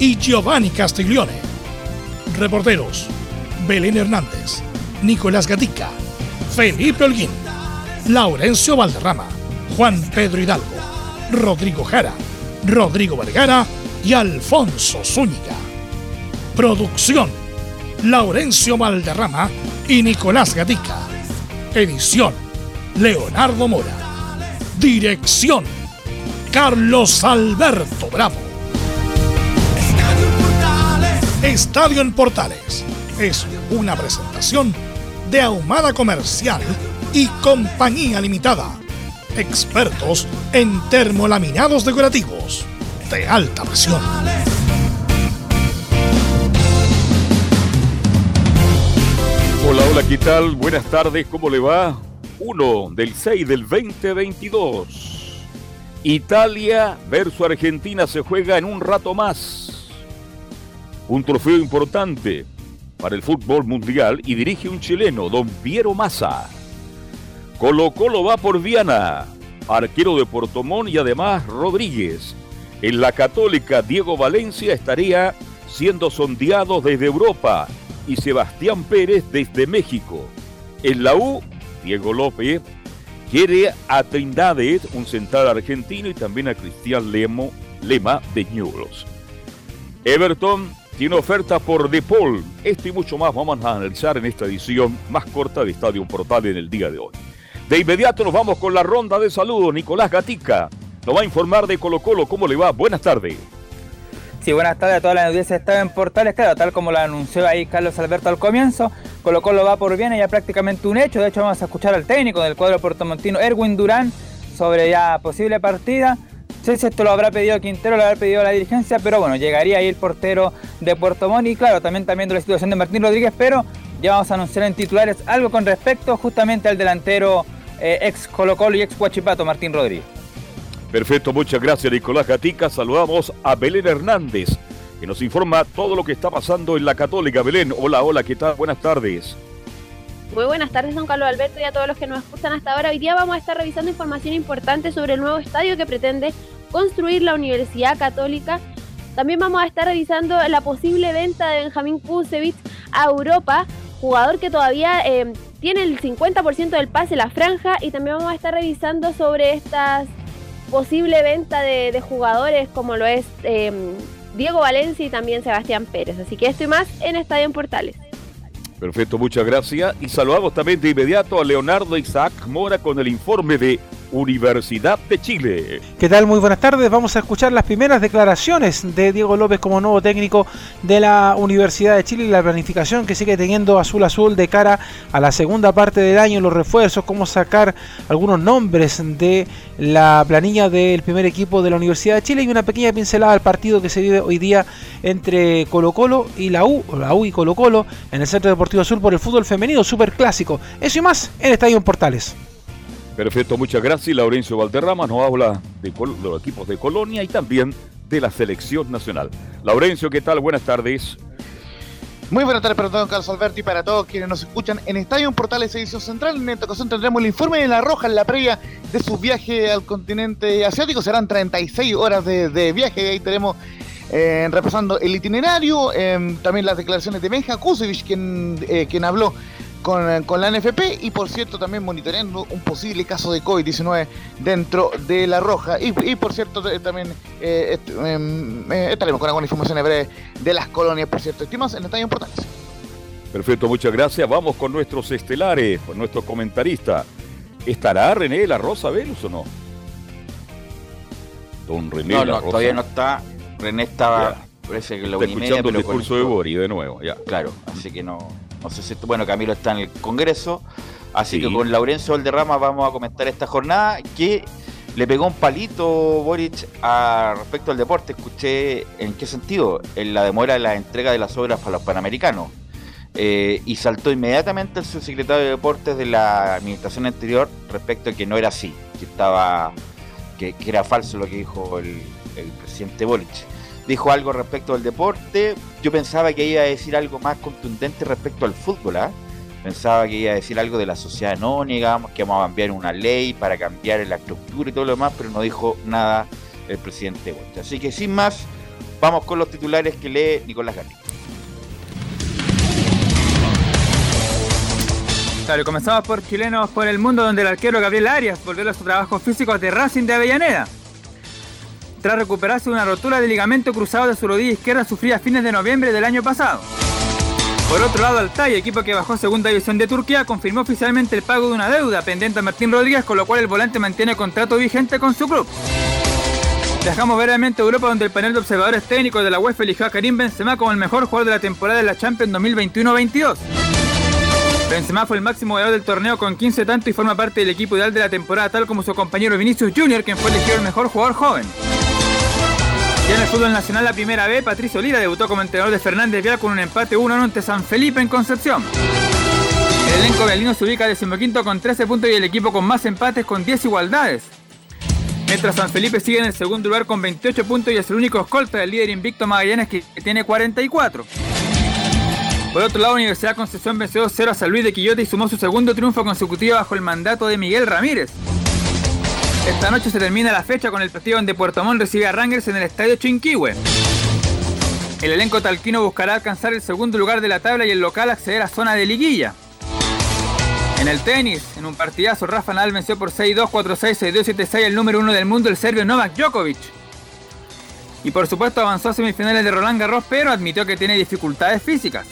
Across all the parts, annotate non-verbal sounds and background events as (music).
y Giovanni Castiglione. Reporteros: Belén Hernández, Nicolás Gatica, Felipe Holguín, Laurencio Valderrama, Juan Pedro Hidalgo, Rodrigo Jara, Rodrigo Vergara y Alfonso Zúñiga. Producción: Laurencio Valderrama y Nicolás Gatica. Edición: Leonardo Mora. Dirección: Carlos Alberto Bravo. Estadio en Portales es una presentación de Ahumada Comercial y Compañía Limitada. Expertos en termolaminados decorativos de alta presión. Hola, hola, ¿qué tal? Buenas tardes, ¿cómo le va? 1 del 6 del 2022. Italia versus Argentina se juega en un rato más un trofeo importante para el fútbol mundial y dirige un chileno, don Piero Massa. Colo Colo va por Viana, arquero de Portomón y además Rodríguez. En la católica, Diego Valencia estaría siendo sondeado desde Europa y Sebastián Pérez desde México. En la U, Diego López quiere a Trindades, un central argentino, y también a Cristian Lemo, Lema de Ñulos. Everton tiene oferta por DePaul. Esto y mucho más vamos a analizar en esta edición más corta de Estadio Portal en el día de hoy. De inmediato nos vamos con la ronda de saludos. Nicolás Gatica nos va a informar de Colo Colo. ¿Cómo le va? Buenas tardes. Sí, buenas tardes a toda la audiencia de Estadio en Portales. Claro, tal como lo anunció ahí Carlos Alberto al comienzo, Colo Colo va por bien, ya prácticamente un hecho. De hecho, vamos a escuchar al técnico del cuadro portomontino, Erwin Durán, sobre ya posible partida. Sí, si esto lo habrá pedido Quintero, lo habrá pedido la dirigencia, pero bueno, llegaría ahí el portero de Puerto Montt y claro, también, también de la situación de Martín Rodríguez, pero ya vamos a anunciar en titulares algo con respecto justamente al delantero eh, ex Colo Colo y ex Huachipato, Martín Rodríguez. Perfecto, muchas gracias Nicolás Gatica. Saludamos a Belén Hernández, que nos informa todo lo que está pasando en la Católica. Belén, hola, hola, ¿qué tal? Buenas tardes. Muy buenas tardes, don Carlos Alberto, y a todos los que nos escuchan hasta ahora. Hoy día vamos a estar revisando información importante sobre el nuevo estadio que pretende construir la Universidad Católica. También vamos a estar revisando la posible venta de Benjamín Kusevich a Europa, jugador que todavía eh, tiene el 50% del pase, la franja, y también vamos a estar revisando sobre esta posible venta de, jugadores como lo es eh, Diego Valencia y también Sebastián Pérez. Así que esto y más en Estadio en Portales. Perfecto, muchas gracias. Y saludamos también de inmediato a Leonardo Isaac Mora con el informe de Universidad de Chile. ¿Qué tal? Muy buenas tardes. Vamos a escuchar las primeras declaraciones de Diego López como nuevo técnico de la Universidad de Chile y la planificación que sigue teniendo Azul Azul de cara a la segunda parte del año, los refuerzos, cómo sacar algunos nombres de la planilla del primer equipo de la Universidad de Chile y una pequeña pincelada al partido que se vive hoy día entre Colo Colo y la U, la U y Colo Colo en el Centro Deportivo Azul por el fútbol femenino, super clásico. Eso y más en Estadio Portales. Perfecto, muchas gracias. Laurencio Valderrama nos habla de, los equipos de Colonia y también de la selección nacional. Laurencio, ¿qué tal? Buenas tardes. Muy buenas tardes para Carlos Alberti, para todos quienes nos escuchan en Estadio Portales Edición Central. En esta ocasión tendremos el informe de La Roja en la previa de su viaje al continente asiático. Serán 36 horas de, viaje y ahí tenemos eh, repasando el itinerario, eh, también las declaraciones de Benja Kusevich, quien, eh, quien habló con, con, la NFP y por cierto también monitoreando un posible caso de COVID-19 dentro de La Roja y, y por cierto también eh, em, eh, estaremos con alguna información breve de las colonias por cierto estimas en detalles importantes Perfecto, muchas gracias. Vamos con nuestros estelares, con nuestro comentarista. ¿Estará René La Rosa Velus o no? Don René no, no, todavía no está. René estaba, parece que lo escuchando el discurso de Bori de nuevo, ya. Claro, así que no, no sé si, bueno, Camilo está en el Congreso, así que con Laurencio Valderrama vamos a comentar esta jornada que le pegó un palito Boric a, respecto al deporte. Escuché en qué sentido, en la demora de la entrega de las obras para los panamericanos. Eh, y saltó inmediatamente el subsecretario de Deportes de la administración anterior respecto a que no era así, que estaba que, era falso lo que dijo el, presidente Boric. Dijo algo respecto al deporte. Yo pensaba que iba a decir algo más contundente respecto al fútbol. ¿ah? Pensaba que iba a decir algo de la sociedad anónima, que vamos a cambiar una ley para cambiar la estructura y todo lo demás, pero no dijo nada el presidente Boric. Así que sin más, vamos con los titulares que lee Nicolás García. Claro, comenzamos por chilenos por el mundo, donde el arquero Gabriel Arias volvió a su trabajo físico de Racing de Avellaneda. Tras recuperarse una rotura de ligamento cruzado de su rodilla izquierda sufrida a fines de noviembre del año pasado. Por otro lado, Altay, equipo que bajó segunda división de Turquía, confirmó oficialmente el pago de una deuda pendiente a Martín Rodríguez, con lo cual el volante mantiene contrato vigente con su club. Viajamos brevemente a Europa, donde el panel de observadores técnicos de la UEFA eligió a Karim Benzema como el mejor jugador de la temporada de la Champions 2021-22. Benzema fue el máximo goleador del torneo con 15 tantos y forma parte del equipo ideal de la temporada, tal como su compañero Vinicius Junior, quien fue elegido el mejor jugador joven. Ya en el fútbol nacional la primera vez, Patricio Lira debutó como entrenador de Fernández Vial con un empate 1-1 ante San Felipe en Concepción. El elenco vialino se ubica decimoquinto con 13 puntos y el equipo con más empates con 10 igualdades. Mientras San Felipe sigue en el segundo lugar con 28 puntos y es el único escolta del líder invicto Magallanes que tiene 44. Por otro lado, Universidad Concepción venció 0 a San Luis de Quillote y sumó su segundo triunfo consecutivo bajo el mandato de Miguel Ramírez. Esta noche se termina la fecha con el partido donde Puerto Montt recibe a Rangers en el Estadio Chinquihue. El elenco talquino buscará alcanzar el segundo lugar de la tabla y el local acceder a zona de liguilla. En el tenis, en un partidazo, Rafa Nadal venció por 6-2, 4-6, 6-2, 7-6 el número uno del mundo, el serbio Novak Djokovic. Y por supuesto avanzó a semifinales de Roland Garros, pero admitió que tiene dificultades físicas.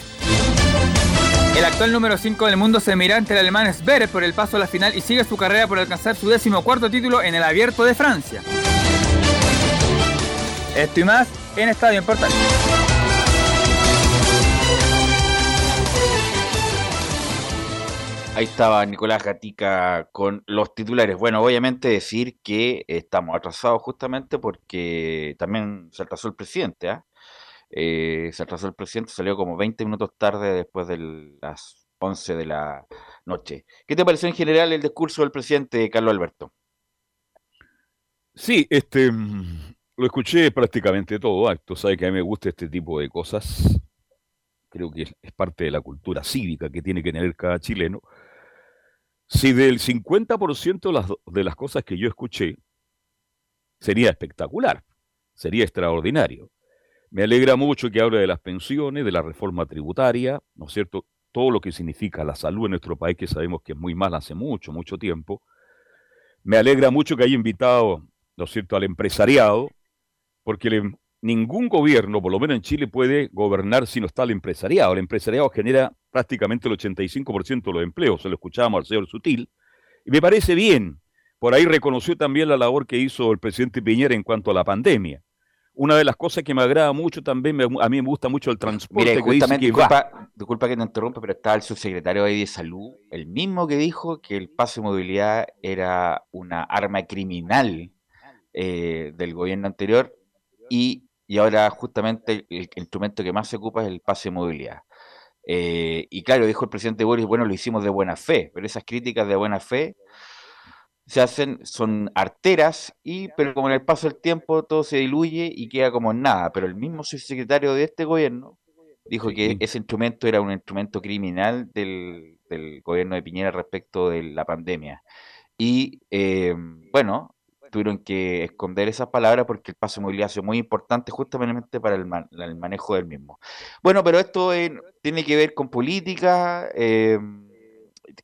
El actual número 5 del mundo se mira ante el alemán Zverev por el paso a la final y sigue su carrera por alcanzar su décimo cuarto título en el Abierto de Francia. Esto y más en Estadio Importante. Ahí estaba Nicolás Gatica con los titulares. Bueno, obviamente decir que estamos atrasados justamente porque también se atrasó el presidente. ¿ah? Eh, se atrasó el presidente, salió como 20 minutos tarde después de las 11 de la noche. ¿Qué te pareció en general el discurso del presidente Carlos Alberto? Sí, este mm, lo escuché prácticamente todo acto. Sabe que a mí me gusta este tipo de cosas. Creo que es parte de la cultura cívica que tiene que tener cada chileno. Si del 50% de las, de las cosas que yo escuché sería espectacular, sería extraordinario. Me alegra mucho que hable de las pensiones, de la reforma tributaria, ¿no es cierto? Todo lo que significa la salud en nuestro país, que sabemos que es muy mal hace mucho, mucho tiempo. Me alegra mucho que haya invitado, ¿no es cierto?, al empresariado, porque ningún gobierno, por lo menos en Chile, puede gobernar si no está el empresariado. El empresariado genera prácticamente el 85% de los empleos, se lo escuchábamos al señor Sutil, y me parece bien. Por ahí reconoció también la labor que hizo el presidente Piñera en cuanto a la pandemia una de las cosas que me agrada mucho también, a mí me gusta mucho el transporte. Justamente, disculpa, disculpa, que te interrumpa, pero estaba el subsecretario de Salud, el mismo que dijo que el pase de movilidad era una arma criminal eh, del gobierno anterior y, ahora justamente el, instrumento que más se ocupa es el pase de movilidad. Eh, y claro, dijo el presidente Boris, bueno, lo hicimos de buena fe, pero esas críticas de buena fe se hacen, son arteras, y, pero como en el paso del tiempo todo se diluye y queda como nada. Pero el mismo subsecretario de este gobierno dijo que ese instrumento era un instrumento criminal del, gobierno de Piñera respecto de la pandemia. Y eh, bueno, tuvieron que esconder esas palabras porque el paso de movilidad es muy importante justamente para el, manejo del mismo. Bueno, pero esto eh, tiene que ver con política. Eh,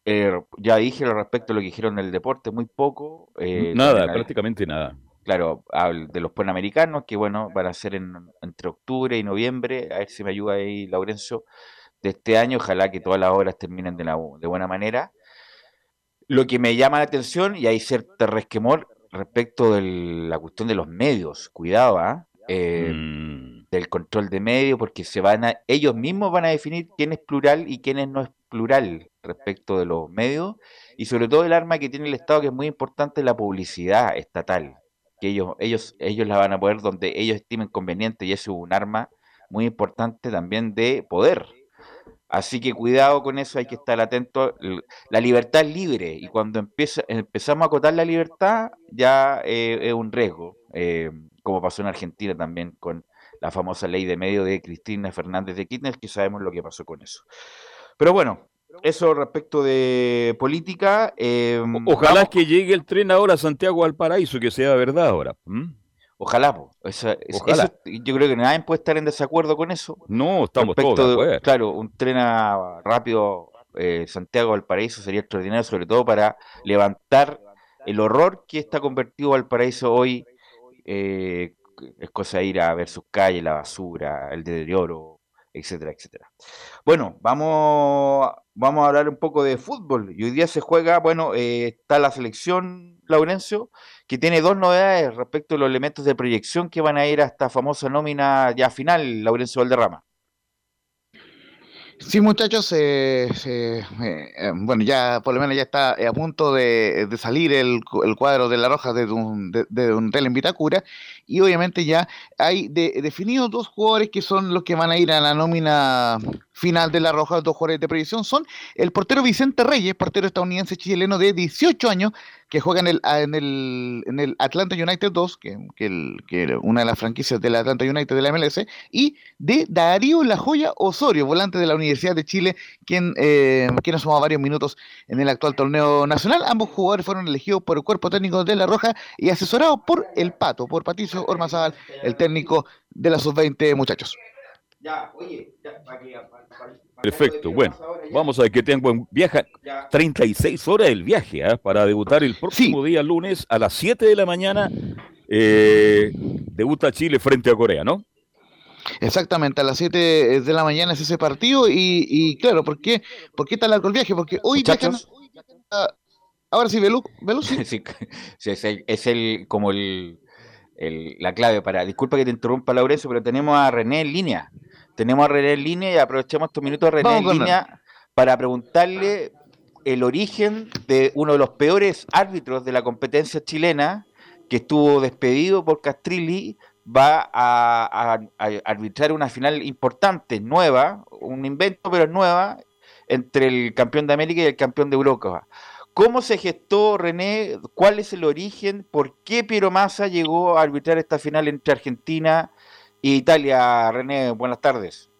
eh, ya dije respecto a lo que dijeron en el deporte, muy poco. Eh, nada, prácticamente nada. Claro, de los panamericanos, que bueno, van a ser entre octubre y noviembre, a ver si me ayuda ahí Laurencio, de este año, ojalá que todas las obras terminen de, la, de buena manera. Lo que me llama la atención, y hay cierto resquemor respecto de la cuestión de los medios, cuidado, ¿ah? eh, mm. Del control de medios, porque se van a, ellos mismos van a definir quién es plural y quién no es plural respecto de los medios, y sobre todo el arma que tiene el Estado, que es muy importante, la publicidad estatal, que ellos, ellos, ellos la van a poder donde ellos estimen conveniente, y eso es un arma muy importante también de poder. Así que cuidado con eso, hay que estar atento. La libertad es libre y cuando empieza, empezamos a acotar la libertad ya eh, es un riesgo, eh, como pasó en Argentina también con la famosa ley de medio de Cristina Fernández de Kirchner, que sabemos lo que pasó con eso. Pero bueno, eso respecto de política. Eh, Ojalá que llegue el tren ahora a Santiago al Paraíso, que sea verdad ahora. Ojalá, yo creo que nadie puede estar en desacuerdo con eso. No, estamos todos de Claro, un tren rápido eh, Santiago Valparaíso sería extraordinario, sobre todo para levantar el horror que está convertido Valparaíso hoy. Eh, es cosa de ir a ver sus calles, la basura, el deterioro, etcétera, etcétera. Bueno, vamos, vamos a hablar un poco de fútbol. Y hoy día se juega, bueno, eh, está la selección, Laurencio, que tiene dos novedades respecto a los elementos de proyección que van a ir a esta famosa nómina ya final, Laurencio Valderrama. Sí, muchachos, eh, eh, eh, bueno, ya por lo menos ya está a punto de, salir el, cuadro de la Roja de un, de, un en y obviamente ya hay definidos dos jugadores que son los que van a ir a la nómina final de la Roja, dos jugadores de proyección, son el portero Vicente Reyes, portero estadounidense chileno de 18 años, que juega en el, en el, Atlanta United 2, que, que, que una de las franquicias del Atlanta United de la MLS, y de Darío La Joya Osorio, volante de la Universidad de Chile, quien, eh, quien ha sumado varios minutos en el actual torneo nacional. Ambos jugadores fueron elegidos por el cuerpo técnico de La Roja y asesorados por el Pato, por Patricio Ormazábal, el técnico de la sub-20 muchachos. Perfecto, bueno, vamos a ver que tengo viaja 36 horas el viaje ¿ah? para debutar el próximo día lunes a las 7 de la mañana. Eh, debuta Chile frente a Corea, ¿no? Exactamente, a las 7 de la mañana es ese partido y, claro, ¿por qué, ¿por qué tan largo el viaje? Porque hoy viajan, ahora sí, Belú, (laughs) sí. es, el, como el, la clave para, disculpa que te interrumpa Laurencio, pero tenemos a René en línea. Tenemos a René en línea y aprovechamos estos minutos René en línea para preguntarle el origen de uno de los peores árbitros de la competencia chilena, que estuvo despedido por Castrilli, va a, arbitrar una final importante, nueva, un invento, pero nueva, entre el campeón de América y el campeón de Europa. ¿Cómo se gestó, René? ¿Cuál es el origen? ¿Por qué Piero Massa llegó a arbitrar esta final entre Argentina Italia, René, buenas tardes.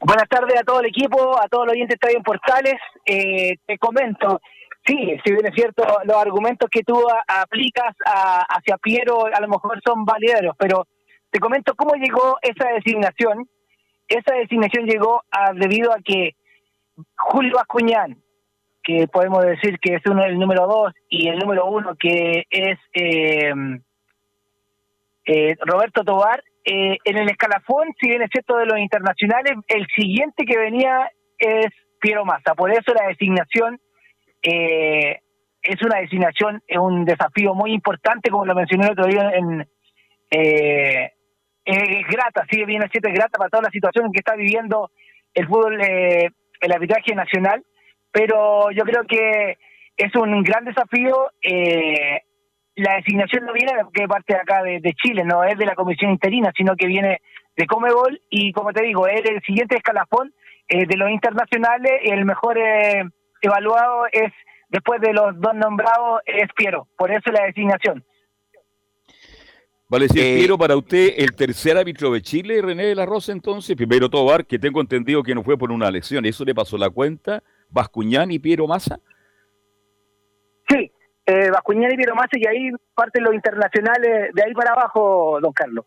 Buenas tardes a todo el equipo, a todos los oyentes de Estadio Portales. Eh, te comento, sí, si bien es cierto, los argumentos que tú aplicas hacia Piero a lo mejor son valideros, pero te comento cómo llegó esa designación. Esa designación llegó debido a que Julio Ascuñán, que podemos decir que es uno el número dos, y el número uno que es eh, eh, Roberto Tobar, eh, en el escalafón, si bien es cierto de los internacionales, el siguiente que venía es Piero Massa. Por eso la designación eh, es una designación, es un desafío muy importante, como lo mencioné el otro día en... Eh, es grata, sí, bien es cierto, es grata para toda la situación que está viviendo el fútbol, el arbitraje nacional, pero yo creo que es un gran desafío eh, la designación no viene de parte de acá de, Chile, no es de la comisión interina, sino que viene de Comebol y como te digo, es el siguiente escalafón eh, de los internacionales, el mejor eh, evaluado es, después de los dos nombrados, es Piero, por eso la designación. Vale, si eh, Piero para usted el tercer árbitro de Chile, René de la Rosa, entonces, primero Tobar, que tengo entendido que no fue por una elección, ¿eso le pasó la cuenta? ¿Bascuñán y Piero Massa? Eh, y Piero Massa, y ahí parten los internacionales de ahí para abajo, don Carlos.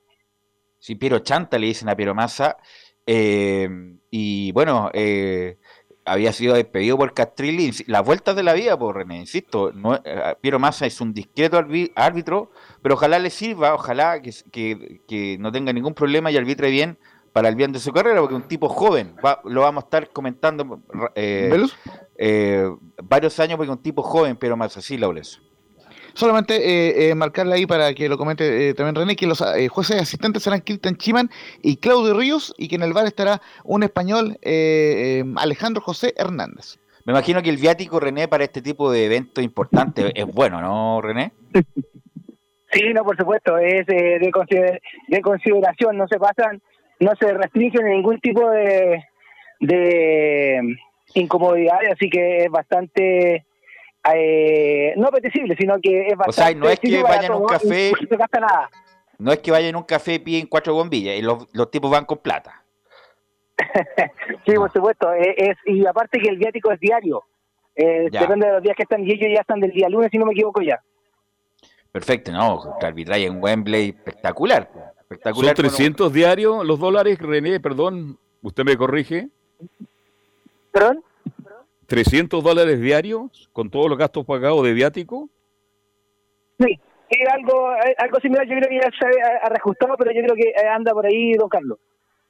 Sí, Piero Chanta le dicen a Piero Massa. Eh, y bueno, eh, había sido despedido por Castrilli. Las vueltas de la vida, por René, insisto. No, eh, Piero Massa es un discreto árbitro, pero ojalá le sirva, ojalá que no tenga ningún problema y arbitre bien para el bien de su carrera, porque un tipo joven, lo vamos a estar comentando eh, eh, varios años, porque un tipo joven, pero más así, Laules. Solamente eh, eh, marcarle ahí para que lo comente también René, que los jueces asistentes serán Cristian Chiman y Claudio Ríos, y que en el bar estará un español, Alejandro José Hernández. Me imagino que el viático, René, para este tipo de eventos importantes (laughs) es bueno, ¿no, René? Sí, no, por supuesto, es de, de consideración, no se pasan, no se restringen ningún tipo de, de incomodidades, así que es bastante eh, no apetecible, sino que es bastante. O sea, no es que vayan a un café. (laughs) No gasta nada. No es que vayan a un café y piden cuatro bombillas y los, los tipos van con plata. (laughs) sí, por supuesto. Es, y aparte que el viático es diario. Eh, depende de los días que están y ellos ya están del día lunes, si no me equivoco ya. Perfecto, no, el arbitraje en Wembley, espectacular. Espectacular ¿Son 300 diarios los dólares, René? Perdón, ¿usted me corrige? ¿Perdón? 300 dólares diarios con todos los gastos pagados de viático. Sí, es algo, algo similar, yo creo que ya se ha reajustado, pero yo creo que anda por ahí, don Carlos.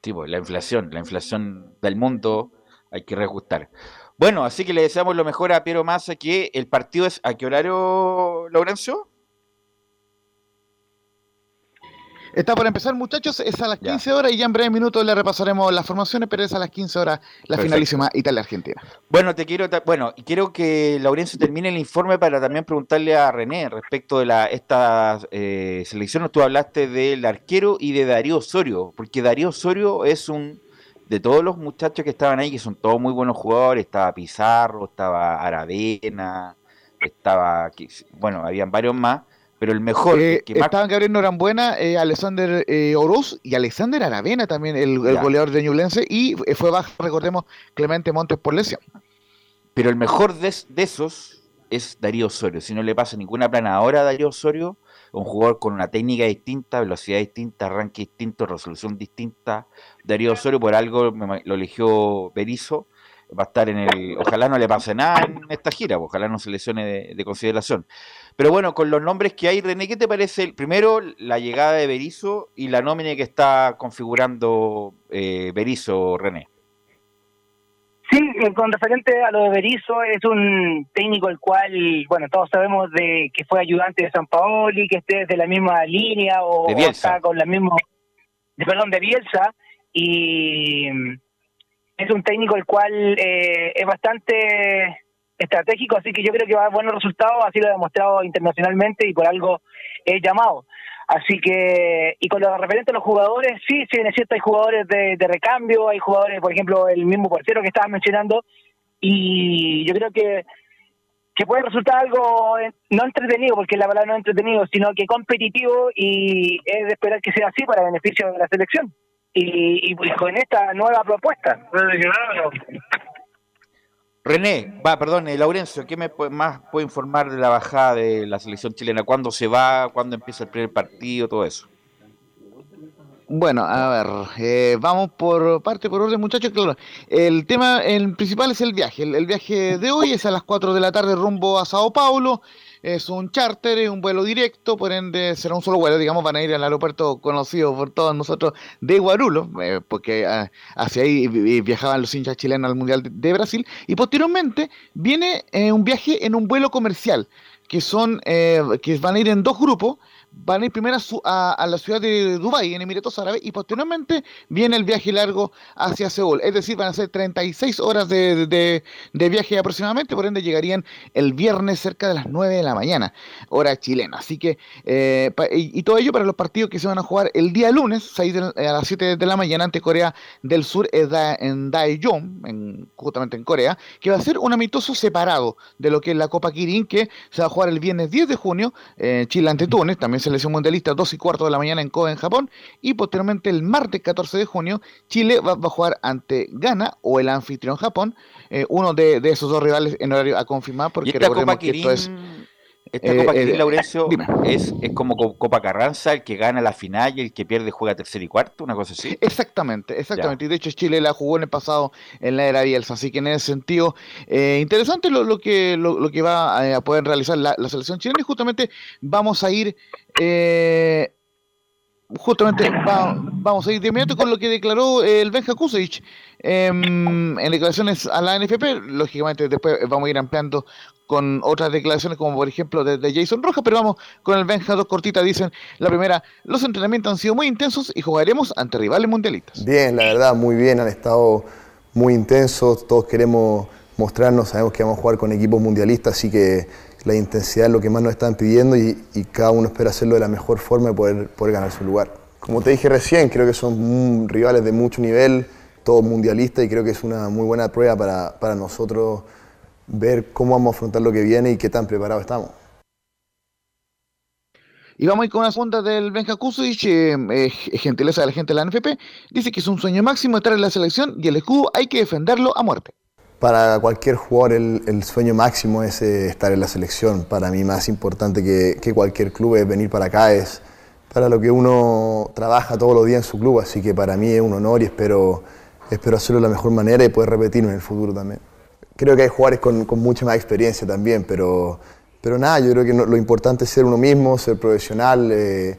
Sí, pues la inflación, la inflación del mundo hay que reajustar. Bueno, así que le deseamos lo mejor a Piero Massa, que el partido es, ¿a qué horario, Laurencio? Está por empezar, muchachos, es a las 15 horas y ya en breve minutos le repasaremos las formaciones, pero es a las 15 horas la finalísima Italia-Argentina. Bueno, te quiero, bueno, quiero que Laurencio termine el informe para también preguntarle a René respecto de la esta eh, selección. Tú hablaste del arquero y de Darío Osorio, porque Darío Osorio es un de todos los muchachos que estaban ahí, que son todos muy buenos jugadores, estaba Pizarro, estaba Aravena, estaba, bueno, habían varios más pero el mejor. Eh, que estaban Gabriel Norambuena, eh, Alexander eh, Oroz y Alexander Aravena también, el, goleador de Ñublense, y eh, fue bajo, recordemos, Clemente Montes por lesión. Pero el mejor de, esos es Darío Osorio. Si no le pasa ninguna plana ahora a Darío Osorio, un jugador con una técnica distinta, velocidad distinta, arranque distinto, resolución distinta. Darío Osorio, por algo lo eligió Berizzo va a estar en el. Ojalá no le pase nada en esta gira, ojalá no se lesione de, consideración. Pero bueno, con los nombres que hay, René, ¿qué te parece? Primero, la llegada de Berizzo y la nómina que está configurando eh, Berizzo, René. Sí, eh, con referente a lo de Berizzo, es un técnico el cual, bueno, todos sabemos de que fue ayudante de San Paoli, que esté de la misma línea o, está con la misma, de, perdón, de Bielsa, y es un técnico el cual eh, es bastante estratégico, así que yo creo que va a dar buenos resultados, así lo ha demostrado internacionalmente y por algo es llamado. Así que, y con lo referente a los jugadores, sí, sí, es cierto, hay jugadores de, recambio, hay jugadores, por ejemplo, el mismo portero que estabas mencionando, y yo creo que, que puede resultar algo eh, no entretenido, porque la palabra no entretenido, sino que competitivo y es de esperar que sea así para beneficio de la selección y, y, con esta nueva propuesta. René, va, perdón, eh, Laurencio, ¿qué me más puede informar de la bajada de la selección chilena? ¿Cuándo se va? ¿Cuándo empieza el primer partido? Todo eso. Bueno, a ver, eh, vamos por parte, por orden, muchachos. Claro, el tema el principal es el viaje. el, viaje de hoy es a las 4 de la tarde rumbo a Sao Paulo es un charter, es un vuelo directo, por ende será un solo vuelo, digamos, van a ir al aeropuerto conocido por todos nosotros de Guarulo, eh, porque ah, hacia ahí viajaban los hinchas chilenos al Mundial de, Brasil, y posteriormente viene eh, un viaje en un vuelo comercial, que son, eh, que van a ir en dos grupos, van a ir primero a, la ciudad de Dubái, en Emiratos Árabes, y posteriormente viene el viaje largo hacia Seúl. Es decir, van a ser 36 horas de, de, viaje aproximadamente, por ende llegarían el viernes cerca de las 9 de la mañana, hora chilena. Así que, eh, y, todo ello para los partidos que se van a jugar el día lunes, 6 a las 7 de la mañana, ante Corea del Sur en Daejeon, en, justamente en Corea, que va a ser un amistoso separado de lo que es la Copa Kirin, que se va a jugar el viernes 10 de junio, eh, Chile ante Túnez, también selección mundialista, 2 y cuarto de la mañana en Kobe, en Japón. Y posteriormente, el martes 14 de junio, Chile va, a jugar ante Ghana o el anfitrión Japón, eh, uno de, esos dos rivales en horario a confirmar, porque recordemos que esto es esta Copa eh, eh Laurencio, es, es como Copa Carranza, el que gana la final y el que pierde juega tercer y cuarto, una cosa así. Exactamente, exactamente. Y de hecho Chile la jugó en el pasado en la era Bielsa, así que en ese sentido, eh, interesante lo, que, lo, que va a poder realizar la, selección chilena y justamente vamos a ir... Eh, justamente vamos a ir de inmediato con lo que declaró el Benja Kusevich em, en declaraciones a la NFP. Lógicamente, después vamos a ir ampliando con otras declaraciones, como por ejemplo de, Jason Rojas, pero vamos con el Benja, dos cortitas. Dicen: La primera, los entrenamientos han sido muy intensos y jugaremos ante rivales mundialistas. Bien, la verdad, muy bien, han estado muy intensos. Todos queremos mostrarnos, sabemos que vamos a jugar con equipos mundialistas, así que la intensidad es lo que más nos están pidiendo y, cada uno espera hacerlo de la mejor forma y poder, poder ganar su lugar. Como te dije recién, creo que son rivales de mucho nivel, todos mundialistas y creo que es una muy buena prueba para, para nosotros ver cómo vamos a afrontar lo que viene y qué tan preparados estamos. Y vamos a ir con una segunda del Benja Kusic, eh, eh, gentileza de la gente de la NFP. Dice que es un sueño máximo estar en la selección y el escudo hay que defenderlo a muerte. Para cualquier jugador el, sueño máximo es eh, estar en la selección. Para mí más importante que, cualquier club es venir para acá, es para lo que uno trabaja todos los días en su club. Así que para mí es un honor y espero, espero hacerlo de la mejor manera y poder repetirlo en el futuro también. Creo que hay jugadores con, mucha más experiencia también, pero, pero nada, yo creo que lo importante es ser uno mismo, ser profesional, eh,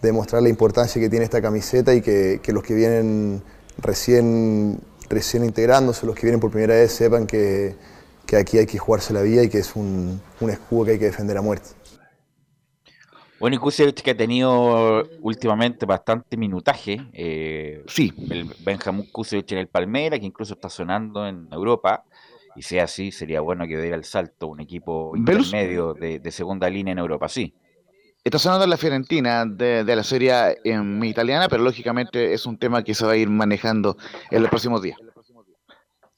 demostrar la importancia que tiene esta camiseta y que, que los que vienen recién recién integrándose, los que vienen por primera vez, sepan que, aquí hay que jugarse la vida y que es un, escudo que hay que defender a muerte. Bueno, y Kusevich que ha tenido últimamente bastante minutaje. Eh, sí. El Benjamín Kusevich en el Palmera, que incluso está sonando en Europa. Y sea así, sería bueno que diera el salto un equipo intermedio de, de, segunda línea en Europa, sí. Está sonando la Fiorentina de, la serie en italiana, pero lógicamente es un tema que se va a ir manejando en los próximos días.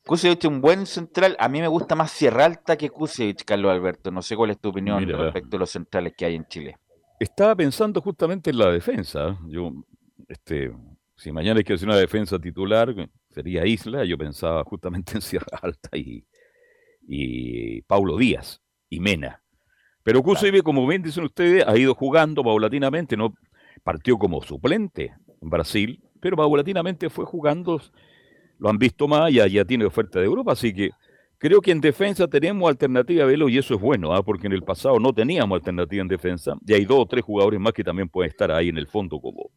Kusevich un buen central. A mí me gusta más Sierra Alta que Kusevich, Carlos Alberto. No sé cuál es tu opinión respecto a los centrales que hay en Chile. Estaba pensando justamente en la defensa. Yo, este, si mañana hay que hacer una defensa titular, sería Isla. Yo pensaba justamente en Sierra Alta y, y Paulo Díaz y Mena. Pero Kusevich, como bien dicen ustedes, ha ido jugando paulatinamente, no partió como suplente en Brasil, pero paulatinamente fue jugando, lo han visto más, ya, ya tiene oferta de Europa, así que creo que en defensa tenemos alternativa a Velo y eso es bueno, ¿ah? porque en el pasado no teníamos alternativa en defensa, y hay dos o tres jugadores más que también pueden estar ahí en el fondo como...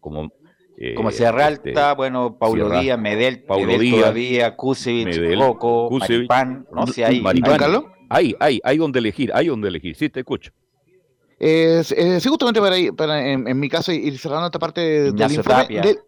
como eh, como Sierra este, Alta, bueno, Paulo Díaz, Medel, Paulo Díaz, todavía, Kusevich, Coco, Maripán, no sé, ahí. Maripán, hay, hay, hay donde elegir, hay donde elegir. Sí, te escucho. Eh, sí, justamente para, para en, mi caso, ir cerrando esta parte del informe,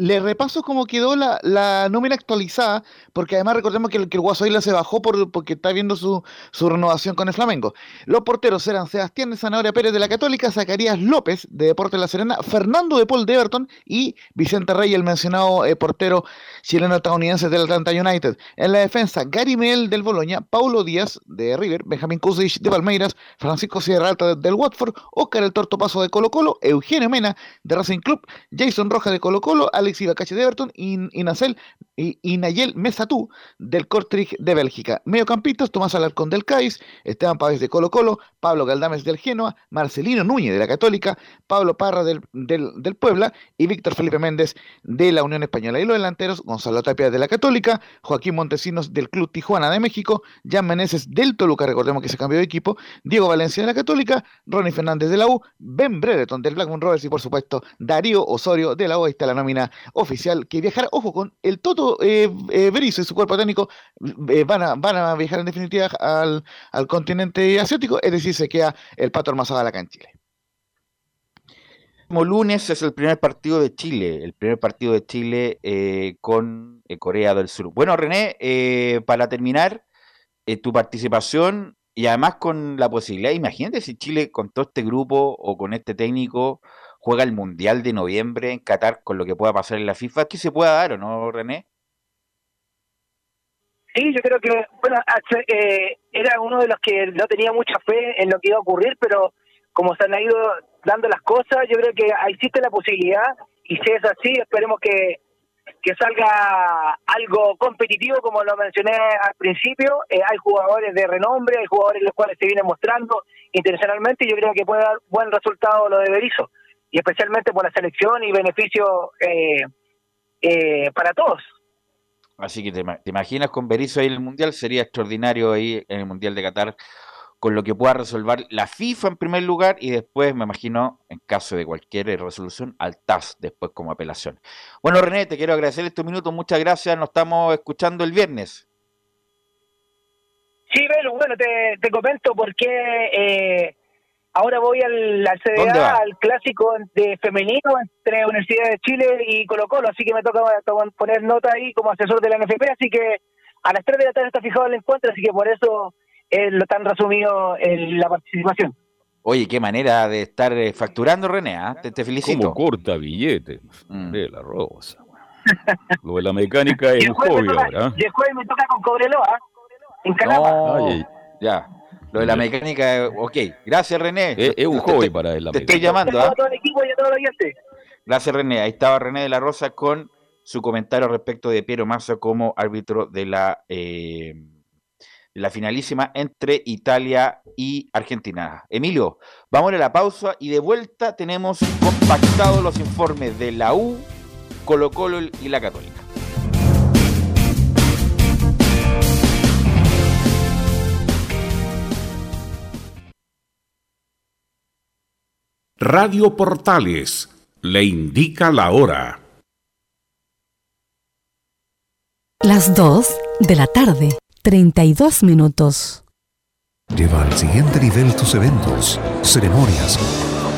le repaso cómo quedó la, la, nómina actualizada, porque además recordemos que el, que el Guaso Isla se bajó por, porque está viendo su, su, renovación con el Flamengo. Los porteros eran Sebastián de Zanahoria Pérez de la Católica, Zacarías López de Deportes de La Serena, Fernando de Paul de Everton y Vicente Rey, el mencionado eh, portero chileno-estadounidense del Atlanta United. En la defensa, Gary Mel del Boloña, Paulo Díaz de River, Benjamín Kusic de Palmeiras, Francisco Sierra Alta del Watford, Oscar el Torto Paso de Colo Colo, Eugenio Mena de Racing Club, Jason Roja de Colo Colo, Alex Alexis Bacache de Everton y, Nacel, y, Nayel Mesatú del Kortrijk de Bélgica. Mediocampistas, Tomás Alarcón del CAIS, Esteban Pávez de Colo Colo, Pablo Galdames del Genoa, Marcelino Núñez de la Católica, Pablo Parra del, del, Puebla y Víctor Felipe Méndez de la Unión Española. Y los delanteros, Gonzalo Tapia de la Católica, Joaquín Montesinos del Club Tijuana de México, Jan Meneses del Toluca, recordemos que se cambió de equipo, Diego Valencia de la Católica, Ronnie Fernández de la U, Ben Brereton del Blackburn Rovers y por supuesto Darío Osorio de la U. Ahí está la nómina oficial que viajará, ojo, con el Toto eh, eh y su cuerpo técnico eh, van, a, van a viajar en definitiva al, continente asiático, es decir, se queda el Pato Armazada acá en Chile. Como lunes es el primer partido de Chile, el primer partido de Chile eh, con Corea del Sur. Bueno, René, para terminar, tu participación y además con la posibilidad, imagínate si Chile con todo este grupo o con este técnico juega el Mundial de noviembre en Qatar con lo que pueda pasar en la FIFA, ¿qué se pueda dar o no, René? Sí, yo creo que, bueno, eh, era uno de los que no tenía mucha fe en lo que iba a ocurrir, pero como se han ido dando las cosas, yo creo que existe la posibilidad, y si es así, esperemos que, que salga algo competitivo, como lo mencioné al principio. Eh, hay jugadores de renombre, hay jugadores los cuales se vienen mostrando internacionalmente, y yo creo que puede dar buen resultado lo de Berizzo y especialmente por la selección y beneficio eh, eh, para todos. Así que te, imaginas con Berizzo ahí en el Mundial, sería extraordinario ahí en el Mundial de Qatar con lo que pueda resolver la FIFA en primer lugar y después, me imagino, en caso de cualquier resolución, al TAS después como apelación. Bueno, René, te quiero agradecer estos minutos, muchas gracias, nos estamos escuchando el viernes. Sí, Belu, bueno, te, te comento porque eh, ahora voy al, al CDA, al clásico de femenino entre Universidad de Chile y Colo Colo, así que me toca poner nota ahí como asesor de la NFP, así que a las 3 de la tarde está fijado el encuentro, así que por eso eh, lo tan resumido en la participación. Oye, qué manera de estar eh, facturando, René, ¿ah? te, felicito. Como corta billete mm. de la rosa. Lo de la mecánica es (laughs) un hobby ahora. Y después me toca con Cobreloa, en Calama. ya. Lo de la mecánica, ok. Gracias, René. Es, un hobby para él. Te estoy llamando. ¿ah? Gracias, René. Ahí estaba René de la Rosa con su comentario respecto de Piero Massa como árbitro de la, eh, la finalísima entre Italia y Argentina. Emilio, vamos a la pausa y de vuelta tenemos compactados los informes de la U, Colo Colo y la Católica. Radio Portales le indica la hora. Las 2 de la tarde, 32 minutos. Lleva al siguiente nivel tus eventos, ceremonias,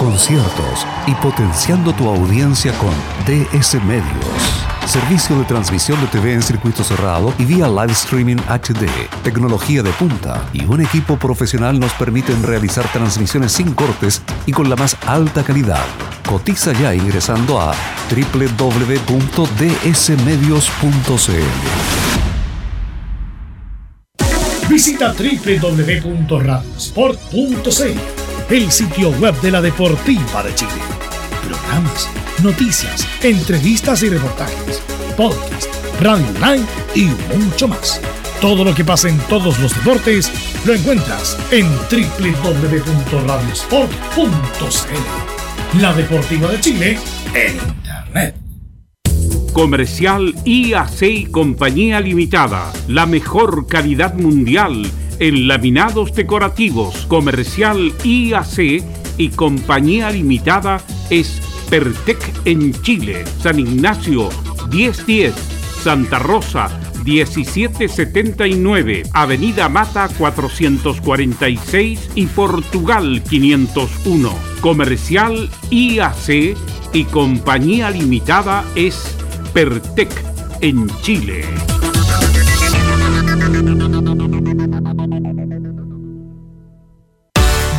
conciertos y potenciando tu audiencia con DS Medios. Servicio de transmisión de TV en circuito cerrado y vía live streaming HD. Tecnología de punta y un equipo profesional nos permiten realizar transmisiones sin cortes y con la más alta calidad. Cotiza ya ingresando a www.dsmedios.cl. Visita www.radiosport.cl, el sitio web de la Deportiva de Chile. Programas noticias, entrevistas y reportajes, podcast, radio online y mucho más. Todo lo que pasa en todos los deportes lo encuentras en www.radiosport.cl. La Deportiva de Chile en Internet. Comercial IAC y Compañía Limitada. La mejor calidad mundial en laminados decorativos. Comercial IAC y Compañía Limitada es Pertec en Chile, San Ignacio 1010, Santa Rosa 1779, Avenida Mata 446 y Portugal 501. Comercial IAC y Compañía Limitada es Pertec en Chile.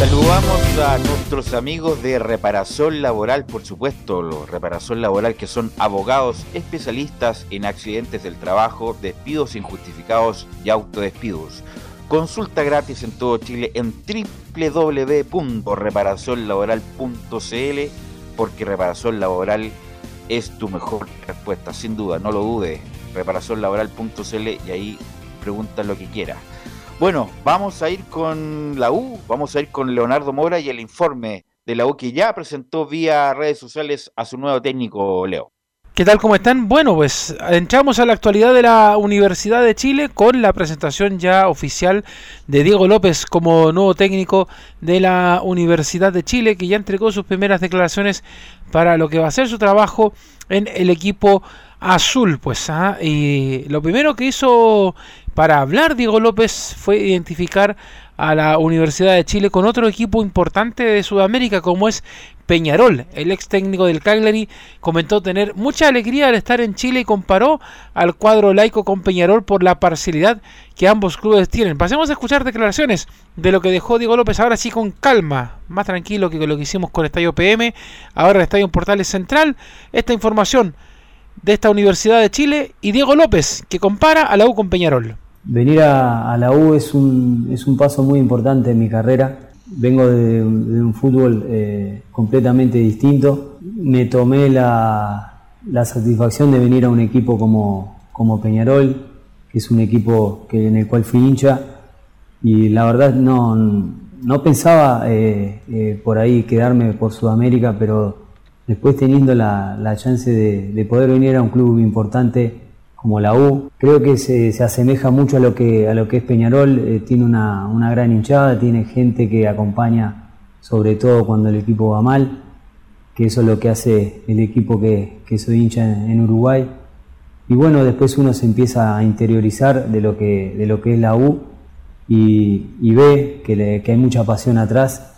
Saludamos a nuestros amigos de Reparación Laboral, por supuesto, los Reparación Laboral que son abogados especialistas en accidentes del trabajo, despidos injustificados y autodespidos. Consulta gratis en todo Chile en www.reparacionlaboral.cl porque reparación laboral es tu mejor respuesta, sin duda, no lo dudes. Reparacionlaboral.cl y ahí pregunta lo que quieras. Bueno, vamos a ir con la U, vamos a ir con Leonardo Mora y el informe de la U que ya presentó vía redes sociales a su nuevo técnico, Leo. ¿Qué tal? ¿Cómo están? Bueno, pues entramos a la actualidad de la Universidad de Chile con la presentación ya oficial de Diego López como nuevo técnico de la Universidad de Chile, que ya entregó sus primeras declaraciones para lo que va a ser su trabajo en el equipo azul. Pues, ¿ah? y lo primero que hizo para hablar Diego López fue identificar a la Universidad de Chile con otro equipo importante de Sudamérica como es Peñarol. El ex técnico del Cagliari comentó tener mucha alegría al estar en Chile y comparó al cuadro laico con Peñarol por la parcialidad que ambos clubes tienen. Pasemos a escuchar declaraciones de lo que dejó Diego López ahora sí con calma, más tranquilo que lo que hicimos con Estadio PM, ahora el Estadio Portales Central. Esta información de esta Universidad de Chile y Diego López, que compara a la U con Peñarol. Venir a, la U es un, es un paso muy importante en mi carrera. vengo de, un fútbol eh, completamente distinto. Me tomé la, la, satisfacción de venir a un equipo como, como Peñarol, que es un equipo que, en el cual fui hincha, y la verdad no, no pensaba eh, eh, por ahí quedarme por Sudamérica, pero después teniendo la, la chance de, de, poder venir a un club importante como la U, creo que se, se asemeja mucho a lo que, a lo que es Peñarol, eh, tiene una, una, gran hinchada, tiene gente que acompaña, sobre todo cuando el equipo va mal, que eso es lo que hace el equipo que, que soy hincha en, Uruguay. Y bueno, después uno se empieza a interiorizar de lo que, de lo que es la U y, ve que, hay mucha pasión atrás.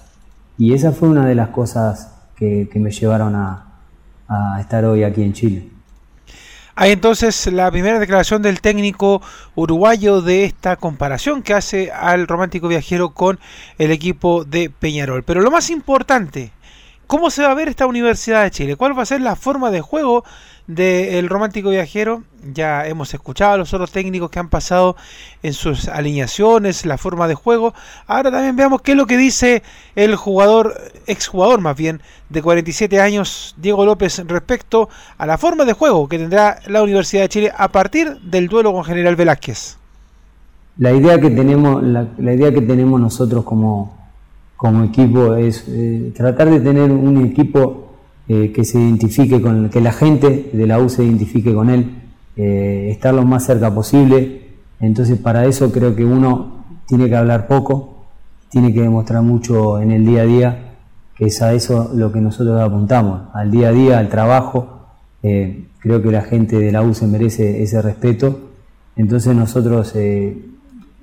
Y esa fue una de las cosas que, me llevaron a, estar hoy aquí en Chile. Hay entonces la primera declaración del técnico uruguayo de esta comparación que hace al romántico viajero con el equipo de Peñarol. Pero lo más importante, ¿cómo se va a ver esta Universidad de Chile? ¿Cuál va a ser la forma de juego del romántico viajero. Ya hemos escuchado a los otros técnicos que han pasado en sus alineaciones, la forma de juego. Ahora también veamos qué es lo que dice el jugador, exjugador más bien, de 47 años, Diego López, respecto a la forma de juego que tendrá la Universidad de Chile a partir del duelo con General Velázquez. La idea que tenemos, la, idea que tenemos nosotros como, como equipo es eh, tratar de tener un equipo eh, que se identifique con, que la gente de la U se identifique con él, eh, estar lo más cerca posible. Entonces para eso creo que uno tiene que hablar poco, tiene que demostrar mucho en el día a día, que es a eso lo que nosotros apuntamos, al día a día, al trabajo. Eh, creo que la gente de la U se merece ese respeto. Entonces nosotros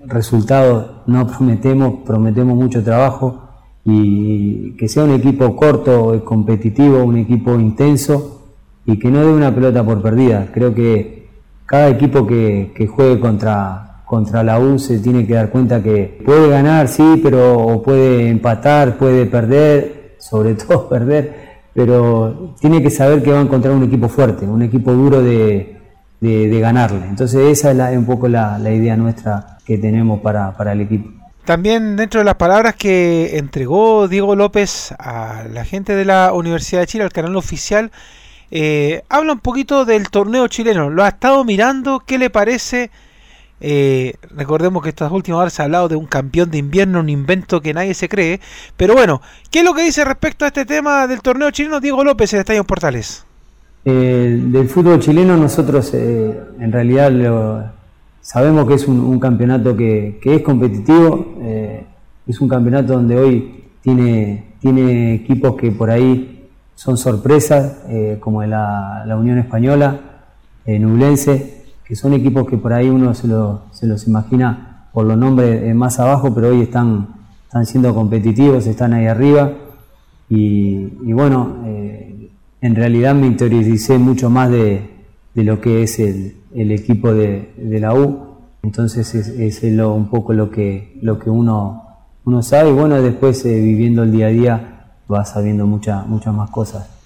resultados no (laughs) prometemos, prometemos mucho trabajo y que sea un equipo corto, competitivo, un equipo intenso y que no dé una pelota por perdida. Creo que cada equipo que, juegue contra, contra la U se tiene que dar cuenta que puede ganar, sí, pero puede empatar, puede perder, sobre (laughs) todo perder, pero tiene que saber que va a encontrar un equipo fuerte, un equipo duro de, ganarle. Entonces esa es un poco la, idea nuestra que tenemos para el equipo. También dentro de las palabras que entregó Diego López a la gente de la Universidad de Chile, al canal oficial, eh, habla un poquito del torneo chileno. Lo ha estado mirando, ¿qué le parece? Eh, recordemos que estas últimas horas se ha hablado de un campeón de invierno, un invento que nadie se cree. Pero bueno, ¿qué es lo que dice respecto a este tema del torneo chileno Diego López en Estadio Portales? Eh, del fútbol chileno nosotros en realidad lo, Sabemos que es un, campeonato que, es competitivo, eh, es un campeonato donde hoy tiene, tiene equipos que por ahí son sorpresas, eh, como la, Unión Española, eh, Nublense, que son equipos que por ahí uno se, los imagina por los nombres más abajo, pero hoy están, están siendo competitivos, están ahí arriba. Y, bueno, en realidad me interioricé mucho más de, de lo que es el, el equipo de, de, la U. Entonces es, es lo, un poco lo que, lo que uno, uno sabe y bueno, después eh, viviendo el día a día va sabiendo muchas muchas más cosas.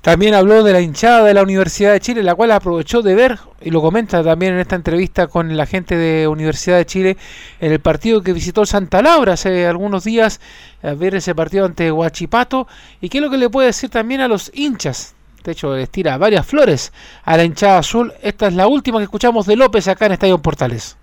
También habló de la hinchada de la Universidad de Chile, la cual aprovechó de ver, y lo comenta también en esta entrevista con la gente de Universidad de Chile, en el partido que visitó Santa Laura hace algunos días, a ver ese partido ante Huachipato, y qué es lo que le puede decir también a los hinchas de hecho les tira varias flores a la hinchada azul. Esta es la última que escuchamos de López acá en Estadio Portales.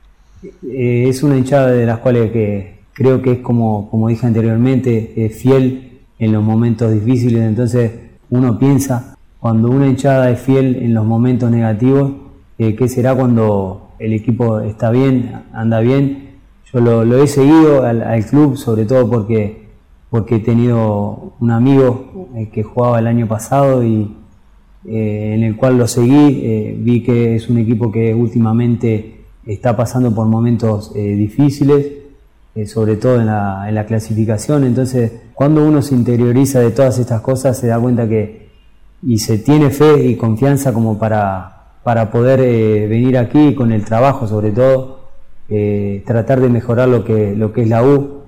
Eh, es una hinchada de las cuales que creo que es como, como dije anteriormente, fiel en los momentos difíciles. Entonces uno piensa, cuando una hinchada es fiel en los momentos negativos, eh, ¿qué será cuando el equipo está bien, anda bien? Yo lo, he seguido al, club, sobre todo porque, porque he tenido un amigo eh, que jugaba el año pasado y, eh, en el cual lo seguí, eh, vi que es un equipo que últimamente está pasando por momentos eh, difíciles, sobre todo en la, en la, clasificación, entonces cuando uno se interioriza de todas estas cosas se da cuenta que y se tiene fe y confianza como para, para poder venir aquí con el trabajo sobre todo, tratar de mejorar lo que, lo que es la U,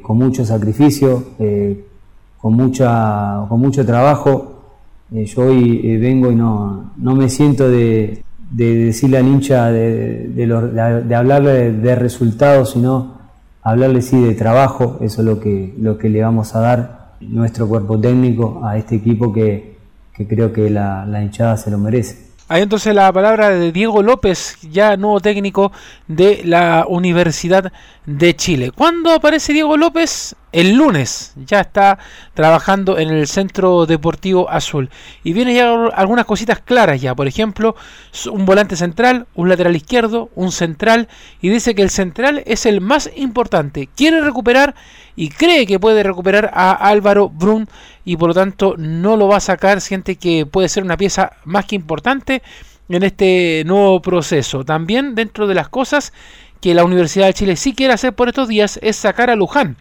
con mucho sacrificio, con, mucha, con mucho trabajo eh, yo hoy eh, vengo y no, no me siento de, de decirle al hincha de, de, hablarle de resultados, sino hablarle sí de trabajo, eso es lo que, lo que le vamos a dar nuestro cuerpo técnico a este equipo que, creo que la, la hinchada se lo merece. Hay entonces la palabra de Diego López, ya nuevo técnico de la Universidad de Chile. ¿Cuándo aparece Diego López? El lunes. Ya está trabajando en el Centro Deportivo Azul. Y viene ya algunas cositas claras ya. Por ejemplo, un volante central, un lateral izquierdo, un central. Y dice que el central es el más importante. Quiere recuperar y cree que puede recuperar a Álvaro Brun y por lo tanto no lo va a sacar, siente que puede ser una pieza más que importante en este nuevo proceso. También dentro de las cosas que la Universidad de Chile sí quiere hacer por estos días es sacar a Luján